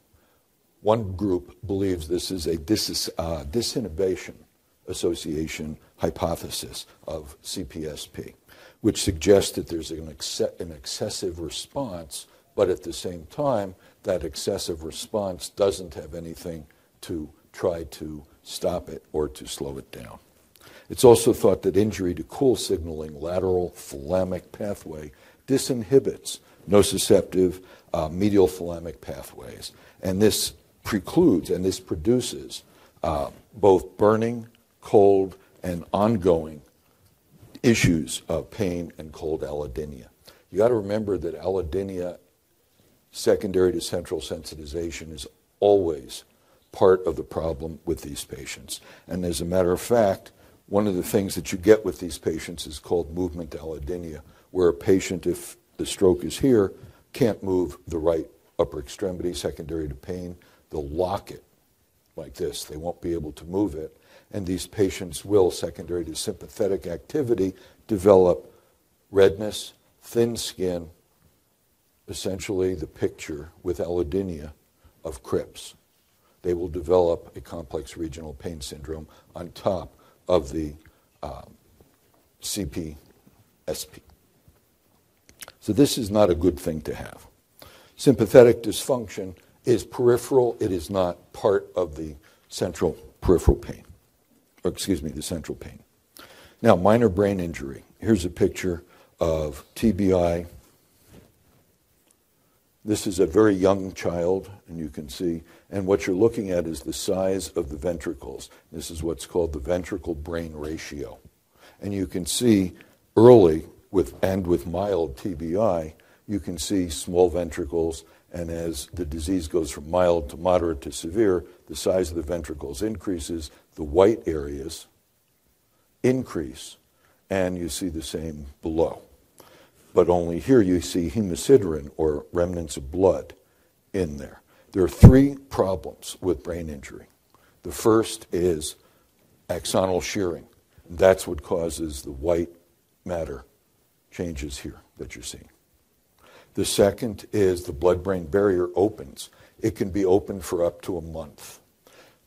One group believes this is a dis- uh, association hypothesis of CPSP, which suggests that there's an, ex- an excessive response, but at the same time, that excessive response doesn't have anything to try to stop it or to slow it down. It's also thought that injury to cool signaling lateral thalamic pathway disinhibits nociceptive uh, medial thalamic pathways. And this precludes and this produces uh, both burning, cold, and ongoing issues of pain and cold allodynia. You got to remember that allodynia, secondary to central sensitization, is always part of the problem with these patients. And as a matter of fact, one of the things that you get with these patients is called movement allodynia, where a patient, if the stroke is here, can't move the right upper extremity secondary to pain, They'll lock it like this. They won't be able to move it. And these patients will, secondary to sympathetic activity, develop redness, thin skin, essentially the picture with allodynia of CRPS. They will develop a complex regional pain syndrome on top of the um, CPSP. So this is not a good thing to have. Sympathetic dysfunction is peripheral. It is not part of the central peripheral pain, or excuse me, the central pain. Now, minor brain injury. Here's a picture of TBI. This is a very young child, and you can see, and what you're looking at is the size of the ventricles. This is what's called the ventricle brain ratio. And you can see early with and with mild TBI, you can see small ventricles and as the disease goes from mild to moderate to severe, the size of the ventricles increases, the white areas increase, and you see the same below. But only here you see hemosiderin or remnants of blood in there. There are three problems with brain injury. The first is axonal shearing. That's what causes the white matter changes here that you're seeing. The second is the blood brain barrier opens. It can be open for up to a month.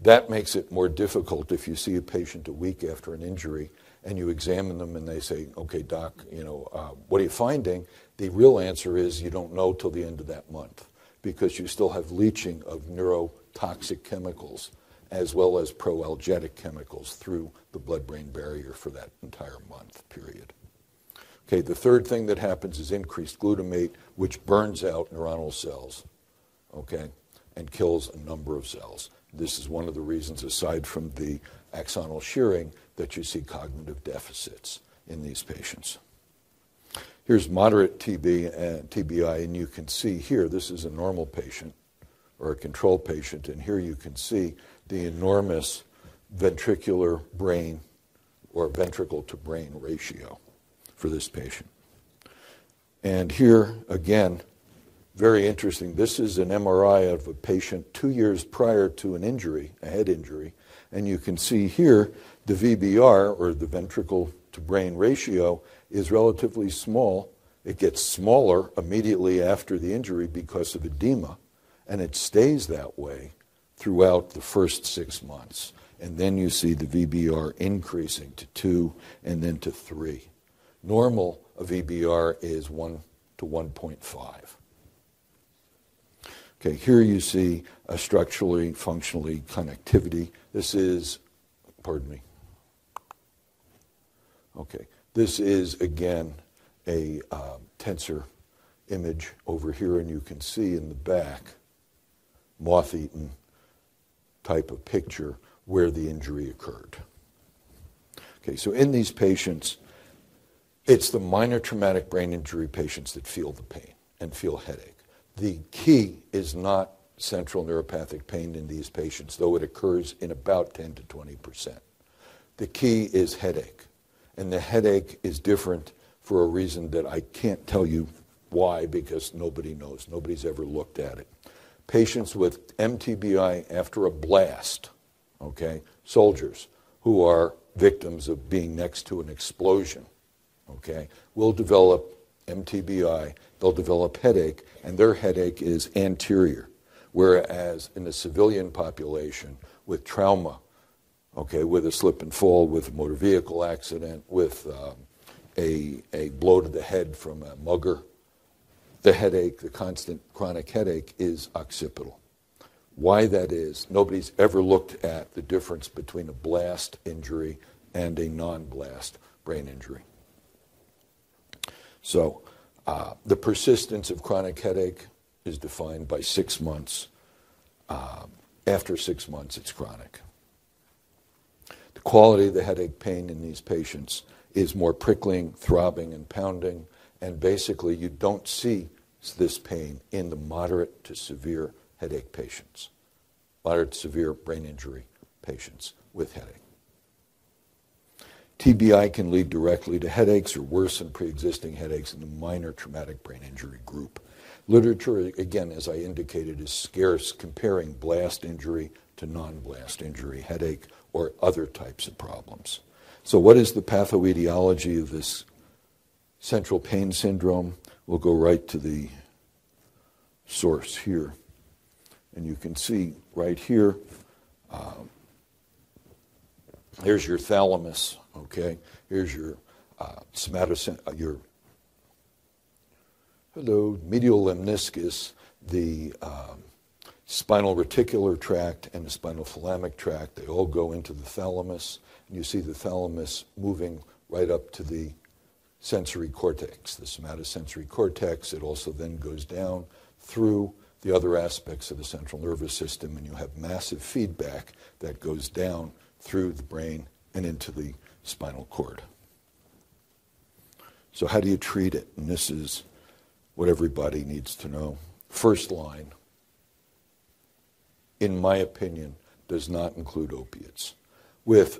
That makes it more difficult if you see a patient a week after an injury and you examine them and they say, okay, doc, you know, uh, what are you finding? The real answer is you don't know till the end of that month because you still have leaching of neurotoxic chemicals as well as proalgetic chemicals through the blood brain barrier for that entire month period. Okay, the third thing that happens is increased glutamate, which burns out neuronal cells, okay, and kills a number of cells. This is one of the reasons, aside from the axonal shearing, that you see cognitive deficits in these patients. Here's moderate TB and uh, TBI, and you can see here this is a normal patient or a control patient, and here you can see the enormous ventricular brain or ventricle to brain ratio for this patient. And here again, very interesting. This is an MRI of a patient two years prior to an injury, a head injury, and you can see here the VBR, or the ventricle to brain ratio, is relatively small. It gets smaller immediately after the injury because of edema, and it stays that way throughout the first six months. And then you see the VBR increasing to 2 and then to 3. Normal VBR is 1 to 1.5. Okay, here you see a structurally, functionally connectivity. This is, pardon me. Okay, this is again a uh, tensor image over here, and you can see in the back moth eaten type of picture where the injury occurred. Okay, so in these patients, it's the minor traumatic brain injury patients that feel the pain and feel headache. The key is not central neuropathic pain in these patients, though it occurs in about 10 to 20 percent. The key is headache, and the headache is different for a reason that I can't tell you why because nobody knows. Nobody's ever looked at it. Patients with MTBI after a blast, okay, soldiers who are victims of being next to an explosion, okay, will develop MTBI, they'll develop headache, and their headache is anterior. Whereas in the civilian population with trauma, okay, with a slip and fall, with a motor vehicle accident, with um, a, a blow to the head from a mugger, the headache, the constant chronic headache, is occipital. Why that is, nobody's ever looked at the difference between a blast injury and a non blast brain injury. So uh, the persistence of chronic headache is defined by six months. Uh, after six months, it's chronic. Quality of the headache pain in these patients is more prickling, throbbing, and pounding, and basically you don't see this pain in the moderate to severe headache patients, moderate to severe brain injury patients with headache. TBI can lead directly to headaches or worsen pre-existing headaches in the minor traumatic brain injury group. Literature, again, as I indicated, is scarce comparing blast injury to non-blast injury, headache, or other types of problems. So what is the pathoetiology of this central pain syndrome? We'll go right to the source here. And you can see right here, um, here's your thalamus, Okay, here's your uh, somatocent, uh, your hello medial lemniscus, the um, spinal reticular tract, and the spinal thalamic tract. They all go into the thalamus, and you see the thalamus moving right up to the sensory cortex, the somatosensory cortex. It also then goes down through the other aspects of the central nervous system, and you have massive feedback that goes down through the brain and into the spinal cord. So, how do you treat it? And this is what everybody needs to know. First line, in my opinion, does not include opiates. With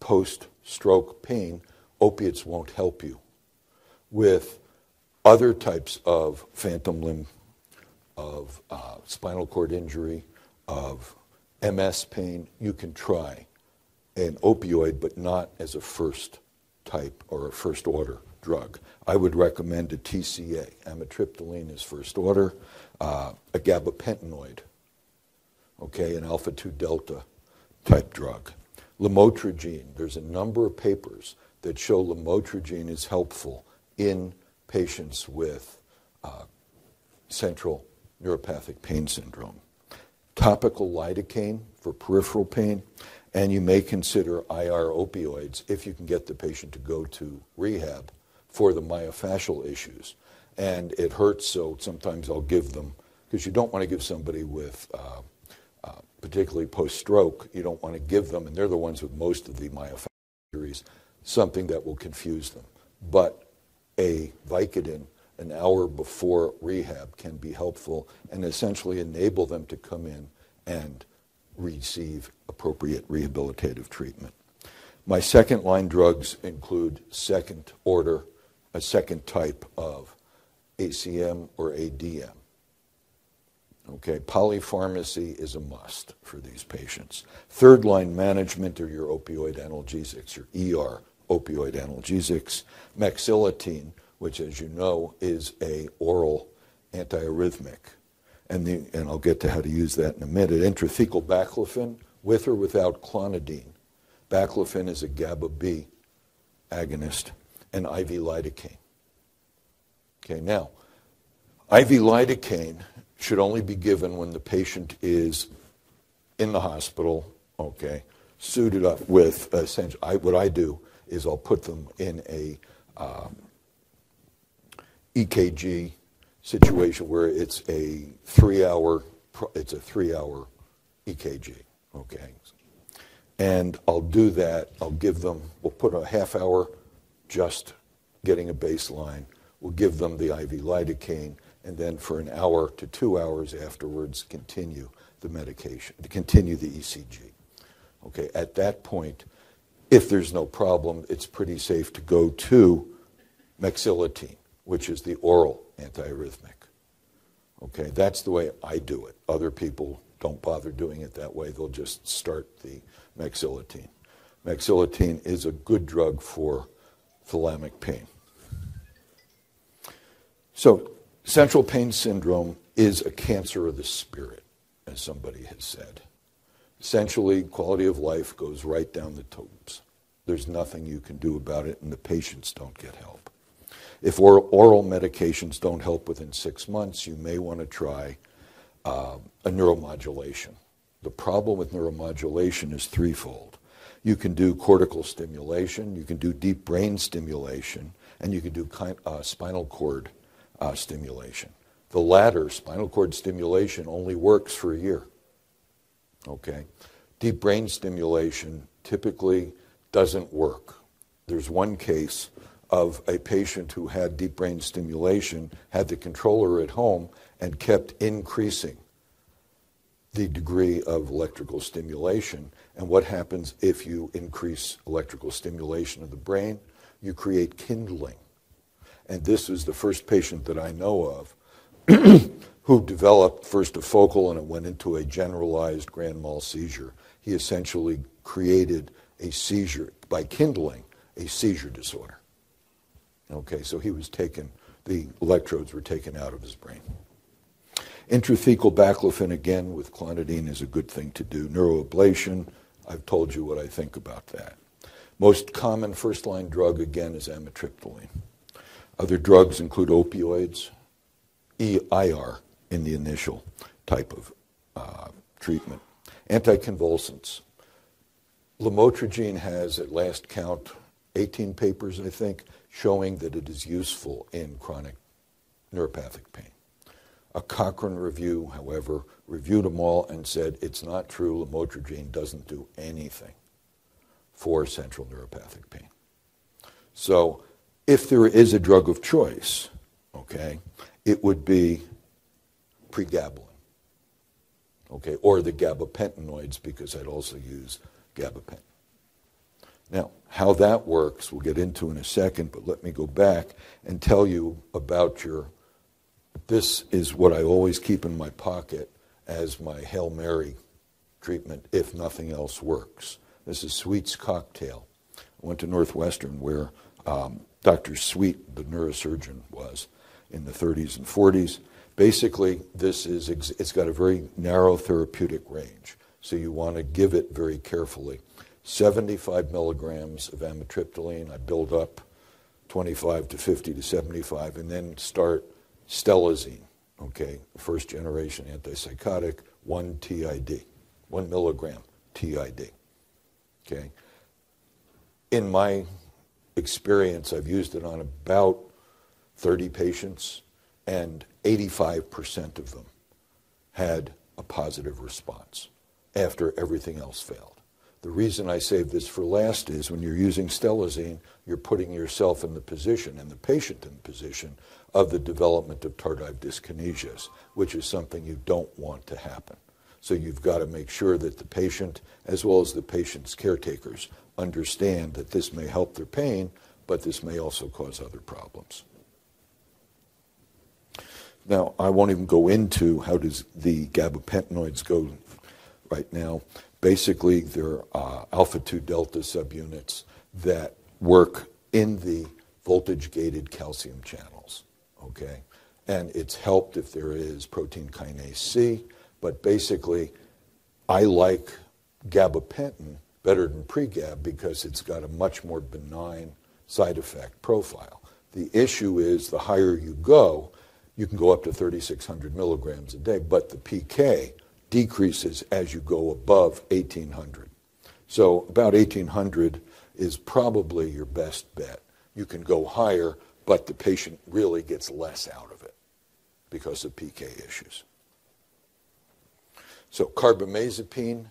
post stroke pain, opiates won't help you. With other types of phantom limb, of uh, spinal cord injury, of MS pain, you can try an opioid, but not as a first type or a first order drug. I would recommend a TCA. Amitriptyline is first order, uh, a gabapentinoid, okay, an alpha 2 delta type drug. Lamotrigine, there's a number of papers that show lamotrigine is helpful in patients with uh, central neuropathic pain syndrome. Topical lidocaine for peripheral pain, and you may consider IR opioids if you can get the patient to go to rehab for the myofascial issues. And it hurts, so sometimes I'll give them, because you don't want to give somebody with, uh, particularly post stroke, you don't want to give them, and they're the ones with most of the myofascial injuries, something that will confuse them. But a Vicodin an hour before rehab can be helpful and essentially enable them to come in and receive appropriate rehabilitative treatment. My second line drugs include second order, a second type of ACM or ADM. Okay, polypharmacy is a must for these patients. Third line management are your opioid analgesics, your ER opioid analgesics. Mexiletine, which, as you know, is a oral antiarrhythmic. And, the, and I'll get to how to use that in a minute. Intrathecal baclofen, with or without clonidine. Baclofen is a GABA B agonist, and IV lidocaine. Okay, now, IV lidocaine should only be given when the patient is in the hospital, okay, suited up with, essentially, I, what I do is I'll put them in a um, EKG situation where it's a three-hour it's a three-hour EKG. Okay, and I'll do that. I'll give them. We'll put a half hour just getting a baseline. We'll give them the IV lidocaine, and then for an hour to two hours afterwards, continue the medication, to continue the ECG. Okay, at that point, if there's no problem, it's pretty safe to go to mexiletine, which is the oral antiarrhythmic. Okay, that's the way I do it. Other people don't bother doing it that way. They'll just start the mexiletine. Mexiletine is a good drug for thalamic pain. So, central pain syndrome is a cancer of the spirit, as somebody has said. Essentially, quality of life goes right down the tubes. There's nothing you can do about it, and the patients don't get help. If oral medications don't help within six months, you may want to try uh, a neuromodulation. The problem with neuromodulation is threefold. You can do cortical stimulation, you can do deep brain stimulation, and you can do uh, spinal cord uh, stimulation. The latter, spinal cord stimulation, only works for a year. Okay? Deep brain stimulation typically doesn't work. There's one case of a patient who had deep brain stimulation, had the controller at home, and kept increasing the degree of electrical stimulation. And what happens if you increase electrical stimulation of the brain? You create kindling. And this is the first patient that I know of <clears throat> who developed first a focal and it went into a generalized grand mal seizure. He essentially created a seizure by kindling, a seizure disorder. Okay, so he was taken, the electrodes were taken out of his brain. Intrathecal baclofen, again, with clonidine is a good thing to do. Neuroablation, I've told you what I think about that. Most common first line drug, again, is amitriptyline. Other drugs include opioids, EIR in the initial type of uh, treatment. Anticonvulsants. Lamotrigine has, at last count, 18 papers, I think, showing that it is useful in chronic neuropathic pain. A Cochrane review, however, reviewed them all and said it's not true. Lamotrigine doesn't do anything for central neuropathic pain. So, if there is a drug of choice, okay, it would be pregabalin, okay, or the gabapentinoids because I'd also use gabapentin. Now, how that works, we'll get into in a second, but let me go back and tell you about your. This is what I always keep in my pocket as my Hail Mary treatment if nothing else works. This is Sweet's cocktail. I went to Northwestern where um, Dr. Sweet, the neurosurgeon, was in the 30s and 40s. Basically, this is it's got a very narrow therapeutic range, so you want to give it very carefully. 75 milligrams of amitriptyline. I build up 25 to 50 to 75, and then start stelazine. Okay, first generation antipsychotic, one TID, one milligram TID. Okay. In my experience, I've used it on about 30 patients, and 85% of them had a positive response after everything else failed. The reason I save this for last is when you're using stelazine, you're putting yourself in the position and the patient in the position of the development of tardive dyskinesias, which is something you don't want to happen. So you've got to make sure that the patient, as well as the patient's caretakers, understand that this may help their pain, but this may also cause other problems. Now, I won't even go into how does the gabapentinoids go right now. Basically, they're uh, alpha 2 delta subunits that work in the voltage gated calcium channels. Okay? And it's helped if there is protein kinase C, but basically, I like gabapentin better than pregab because it's got a much more benign side effect profile. The issue is the higher you go, you can go up to 3,600 milligrams a day, but the PK decreases as you go above 1800. So about 1800 is probably your best bet. You can go higher, but the patient really gets less out of it because of PK issues. So carbamazepine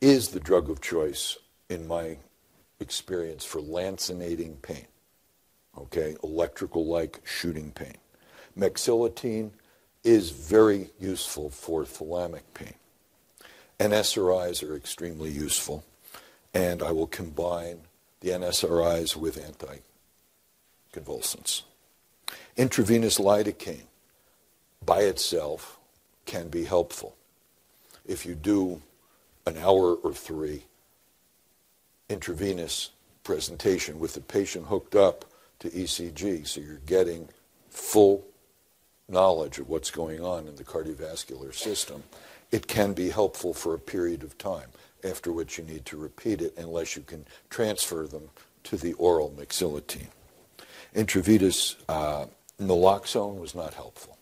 is the drug of choice in my experience for lancinating pain. Okay, electrical like shooting pain. Mexiletine is very useful for thalamic pain. NSRIs are extremely useful, and I will combine the NSRIs with anticonvulsants. Intravenous lidocaine by itself can be helpful. If you do an hour or three intravenous presentation with the patient hooked up to ECG, so you're getting full knowledge of what's going on in the cardiovascular system, it can be helpful for a period of time, after which you need to repeat it unless you can transfer them to the oral mexiletine. Intravenous uh, naloxone was not helpful.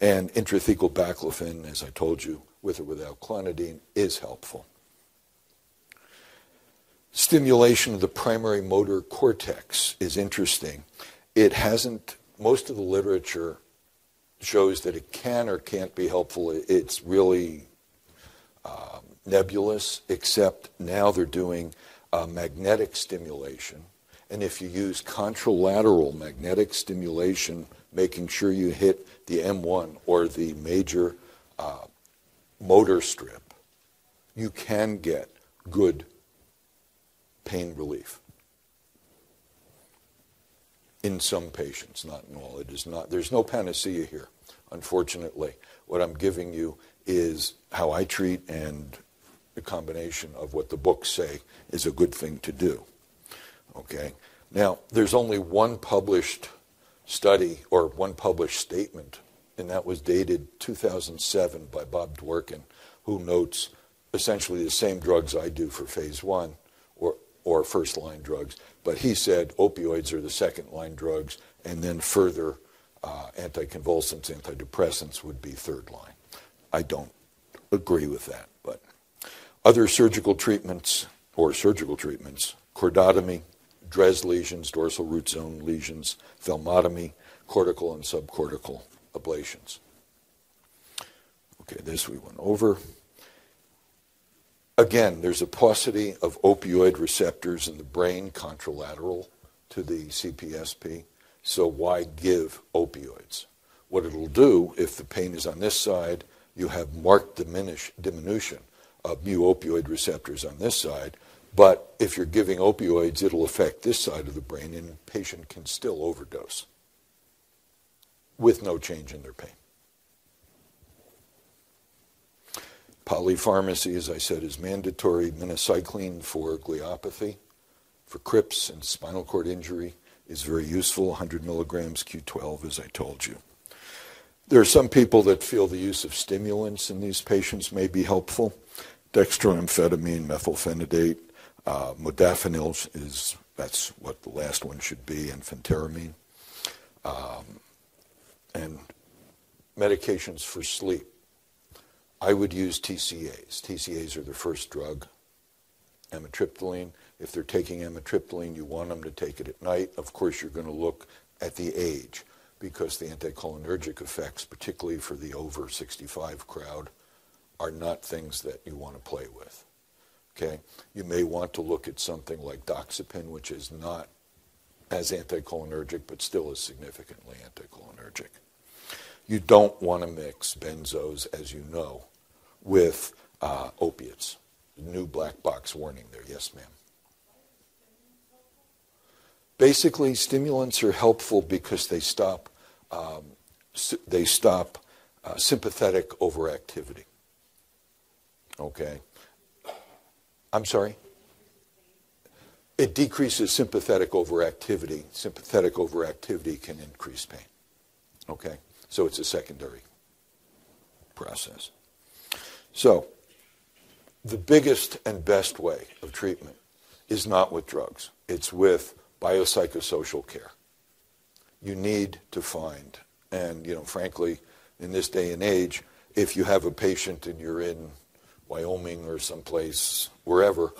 And intrathecal baclofen, as I told you, with or without clonidine, is helpful. Stimulation of the primary motor cortex is interesting. It hasn't, most of the literature shows that it can or can't be helpful. It's really um, nebulous, except now they're doing uh, magnetic stimulation. And if you use contralateral magnetic stimulation, making sure you hit the M1 or the major uh, motor strip, you can get good pain relief in some patients, not in all. It is not. There's no panacea here, unfortunately. What I'm giving you is how I treat and the combination of what the books say is a good thing to do. Okay? Now, there's only one published study or one published statement, and that was dated 2007 by Bob Dworkin, who notes essentially the same drugs I do for phase one or, or first line drugs but he said opioids are the second line drugs, and then further uh, anticonvulsants, antidepressants would be third line. I don't agree with that, but other surgical treatments or surgical treatments, chordotomy, DREZ lesions, dorsal root zone lesions, thalamotomy, cortical and subcortical ablations. Okay, this we went over. Again, there's a paucity of opioid receptors in the brain contralateral to the CPSP, so why give opioids? What it'll do, if the pain is on this side, you have marked diminish, diminution of mu opioid receptors on this side, But if you're giving opioids, it'll affect this side of the brain, and the patient can still overdose with no change in their pain. Polypharmacy, as I said, is mandatory. Minocycline for gliopathy, for CRPS and spinal cord injury is very useful. 100 milligrams Q12, as I told you. There are some people that feel the use of stimulants in these patients may be helpful. Dextroamphetamine, methylphenidate, uh, modafinil is that's what the last one should be, and phentermine, um, and medications for sleep. I would use TCAs. TCAs are the first drug. Amitriptyline. If they're taking amitriptyline, you want them to take it at night. Of course, you're going to look at the age because the anticholinergic effects, particularly for the over 65 crowd, are not things that you want to play with. Okay? You may want to look at something like doxepin, which is not as anticholinergic, but still is significantly anticholinergic. You don't want to mix benzos, as you know, with uh, opiates. New black box warning there. Yes, ma'am. Basically, stimulants are helpful because they stop um, they stop uh, sympathetic overactivity. Okay. I'm sorry. It decreases sympathetic overactivity. Sympathetic overactivity can increase pain. Okay. So it's a secondary process. So, the biggest and best way of treatment is not with drugs, it's with biopsychosocial care. You need to find, and you know, frankly, in this day and age, if you have a patient and you're in Wyoming or someplace, wherever,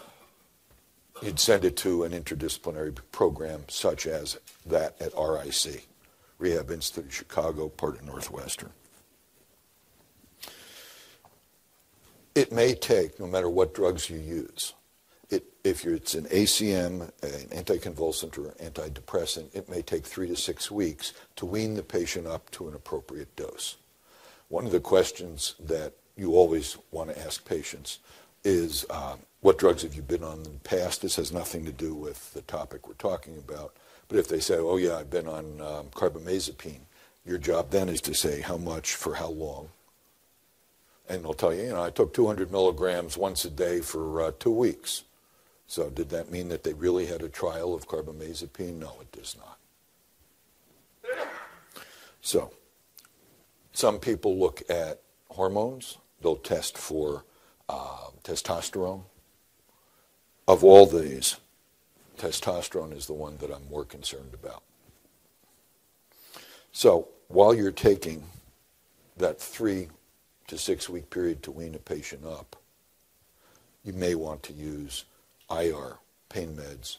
you'd send it to an interdisciplinary program such as that at RIC, Rehab Institute of Chicago, part of Northwestern. It may take, no matter what drugs you use, it, if it's an ACM, an anticonvulsant or antidepressant, it may take three to six weeks to wean the patient up to an appropriate dose. One of the questions that you always want to ask patients is uh, what drugs have you been on in the past? This has nothing to do with the topic we're talking about. But if they say, oh, yeah, I've been on um, carbamazepine, your job then is to say how much for how long and they'll tell you, you know, I took 200 milligrams once a day for uh, two weeks. So did that mean that they really had a trial of carbamazepine? No, it does not. So some people look at hormones. They'll test for uh, testosterone. Of all these, testosterone is the one that I'm more concerned about. So while you're taking that three to six week period to wean a patient up, you may want to use IR pain meds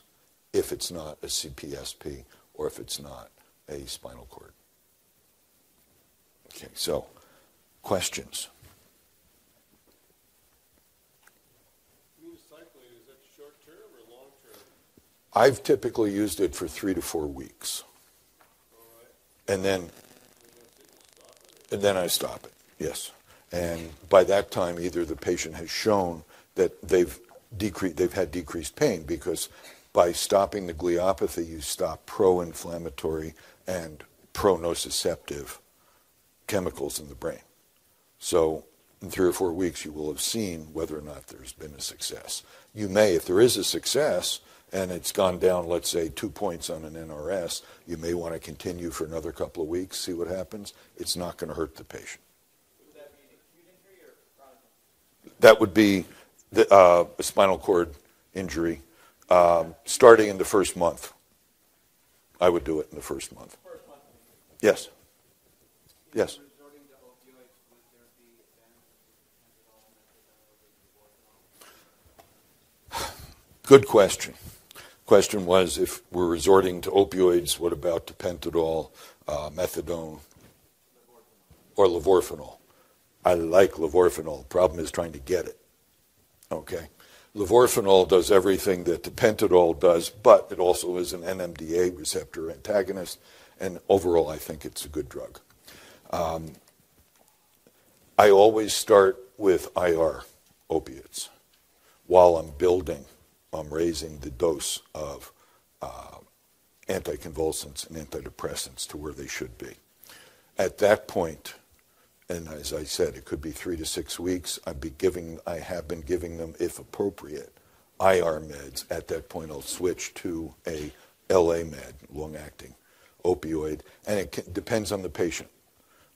if it's not a CPSP or if it's not a spinal cord. Okay, so questions? I've typically used it for three to four weeks. And then and then I stop it. Yes. And by that time, either the patient has shown that they've decreased, they've had decreased pain because by stopping the gliopathy, you stop pro-inflammatory and pro-nociceptive chemicals in the brain. So in three or four weeks, you will have seen whether or not there's been a success. You may, if there is a success and it's gone down, let's say, two points on an NRS, you may want to continue for another couple of weeks, see what happens. It's not going to hurt the patient. That would be the, uh, a spinal cord injury um, starting in the first month. I would do it in the first month. Yes. Yes. Good question. Question was if we're resorting to opioids, what about tapentadol, uh, methadone, or levorphanol? I like levorphanol. Problem is trying to get it. Okay. Levorphanol does everything that tapentadol does, but it also is an NMDA receptor antagonist, and overall, I think it's a good drug. Um, I always start with IR opiates while I'm building I'm raising the dose of uh, anticonvulsants and antidepressants to where they should be. At that point, and as I said, it could be three to six weeks. I'd be giving, I have been giving them, if appropriate, IR meds. At that point, I'll switch to a LA med, long-acting opioid, and it can, depends on the patient.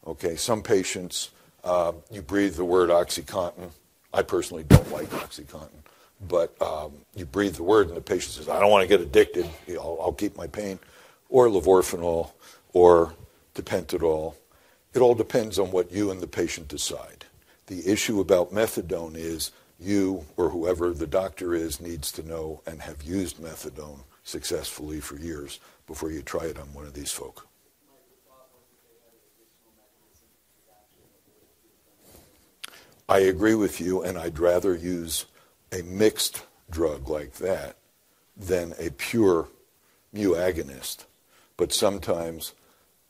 Okay, some patients, uh, you breathe the word OxyContin. I personally don't like OxyContin, but um, you breathe the word, and the patient says, "I don't want to get addicted. You know, I'll, I'll keep my pain," or levorphanol, or tapentadol. It all depends on what you and the patient decide. The issue about methadone is you or whoever the doctor is needs to know and have used methadone successfully for years before you try it on one of these folk. I agree with you, and I'd rather use a mixed drug like that than a pure mu agonist. But sometimes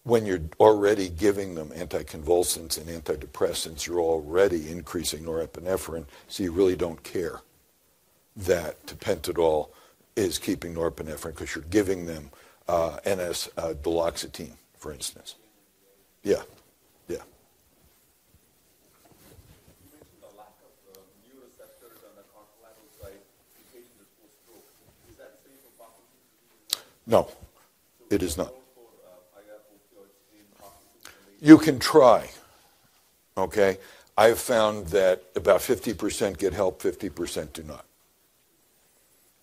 when you're already giving them anticonvulsants and antidepressants, you're already increasing norepinephrine, so you really don't care that tapentadol is keeping norepinephrine because you're giving them uh, NS uh, duloxetine, for instance. Yeah, yeah. No, it is not. You can try, okay? I've found that about 50% get help, 50% do not.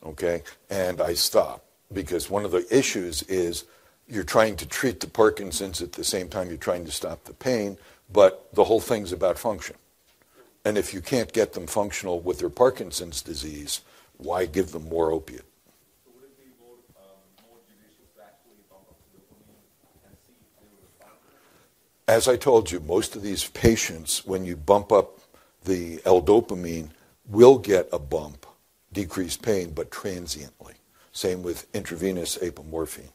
Okay? And I stop because one of the issues is you're trying to treat the Parkinson's at the same time you're trying to stop the pain, but the whole thing's about function. And if you can't get them functional with their Parkinson's disease, why give them more opiate? As I told you, most of these patients, when you bump up the L-dopamine, will get a bump, decreased pain, but transiently. Same with intravenous apomorphine.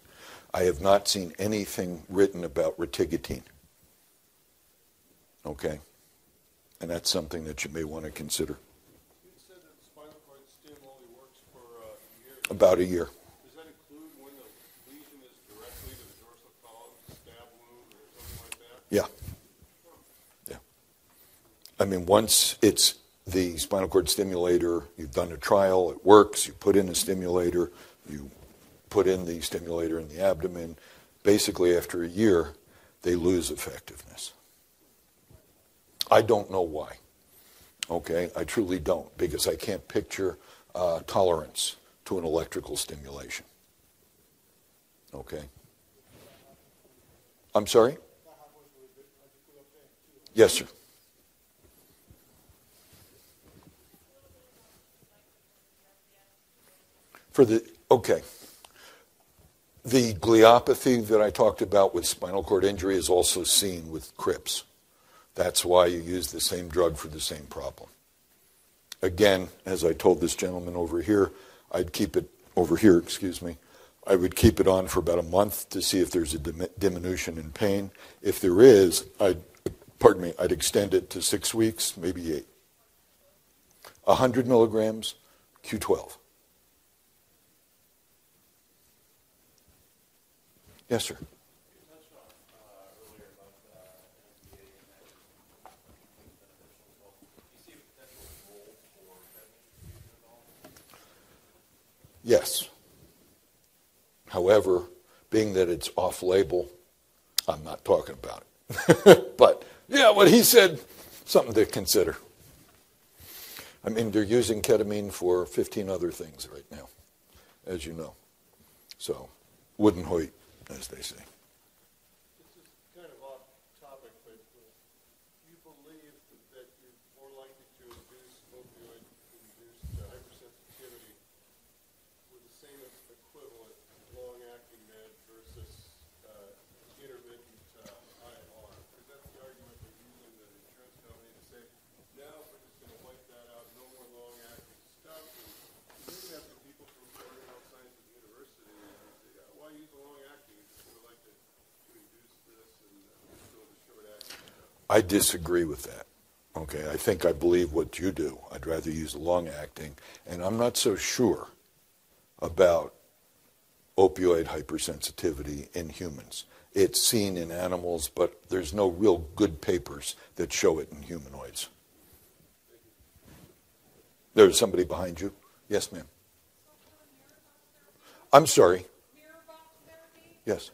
I have not seen anything written about rotigotine. Okay? And that's something that you may want to consider. About a year.
Does that include when the lesion is directly to the dorsal column, stab wound, or something like that?
Yeah. Yeah. I mean, once it's the spinal cord stimulator, you've done a trial, it works, you put in a stimulator, you put in the stimulator in the abdomen. Basically, after a year, they lose effectiveness. I don't know why. Okay, I truly don't because I can't picture uh, tolerance to an electrical stimulation. Okay. I'm sorry? Yes, sir. For the, okay. The gliopathy that I talked about with spinal cord injury is also seen with CRPS. That's why you use the same drug for the same problem. Again, as I told this gentleman over here, I'd keep it over here, excuse me. I would keep it on for about a month to see if there's a dim- diminution in pain. If there is, I'd, pardon me, I'd extend it to six weeks, maybe eight. 100 milligrams, Q12. Yes, sir. Yes. However, being that it's off label, I'm not talking about it. <laughs> but yeah, what he said, something to consider. I mean, they're using ketamine for 15 other things right now, as you know. So, wooden hoit, as they say.
This is kind of off topic, but uh, you believe that you're more likely to induce opioid-induced uh, hypersensitivity with the same equivalent long-acting med versus uh, intermittent uh, IR? Because that's the argument they're using the insurance company to say, no, we're just going to wipe that out, no more long-acting stuff. And you have some people from Florida Health Sciences University, and they say, yeah, why use the long-acting? You just would like to, to induce this and uh, go the short-acting stuff.
I disagree with that. Okay, I think I believe what you do. I'd rather use long acting, and I'm not so sure about opioid hypersensitivity in humans. It's seen in animals, but there's no real good papers that show it in humanoids. There's somebody behind you. Yes, ma'am. I'm sorry. Yes.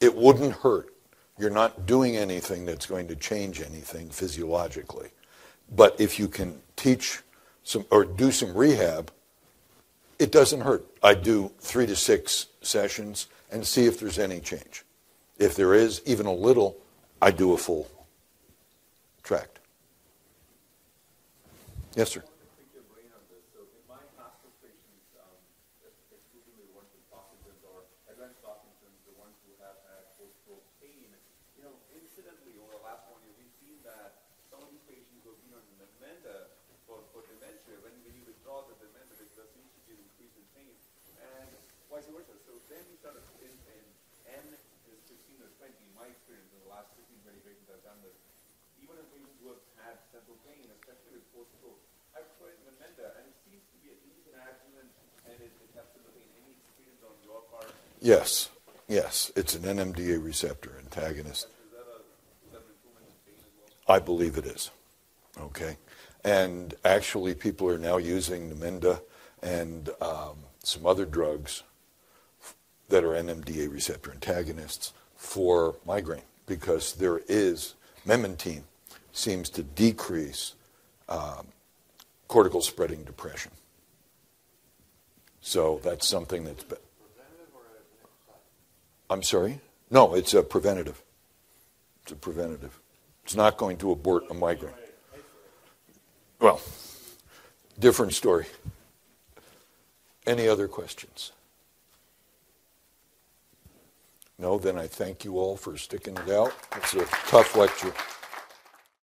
It wouldn't hurt. You're not doing anything that's going to change anything physiologically. But if you can teach some or do some rehab, it doesn't hurt. I do three to six sessions and see if there's any change. If there is even a little, I do a full tract. Yes, sir.
pick your brain on this. So in my master's patients, um, exclusively the ones with Parkinson's or advanced Parkinson's, the ones who have had post-stroke pain, you know, incidentally over the last one year, we've seen that some of these patients who have been on Namenda for, for dementia, when, when you withdraw the Namenda, there seems to be an increase in pain, and vice versa. So then we started in, in N is 15 or 20, in my experience, in the last 15, 20 patients I've done this, even in patients have had central pain, especially with post-stroke, I've tried Namenda, and it seems to be a decent adjuvant, and it, it in. Any experience on your part?
Yes. Yes. It's an NMDA receptor antagonist.
Is that a, is that an improvement in pain as well?
I believe it is. Okay. And actually, people are now using Namenda and um, some other drugs that are NMDA receptor antagonists for migraine because there is memantine seems to decrease um, cortical spreading depression. So that's something that's. Be- I'm sorry? No, it's a preventative. It's a preventative. It's not going to abort a migraine. Well, different story. Any other questions? No, then I thank you all for sticking it out. It's a tough lecture.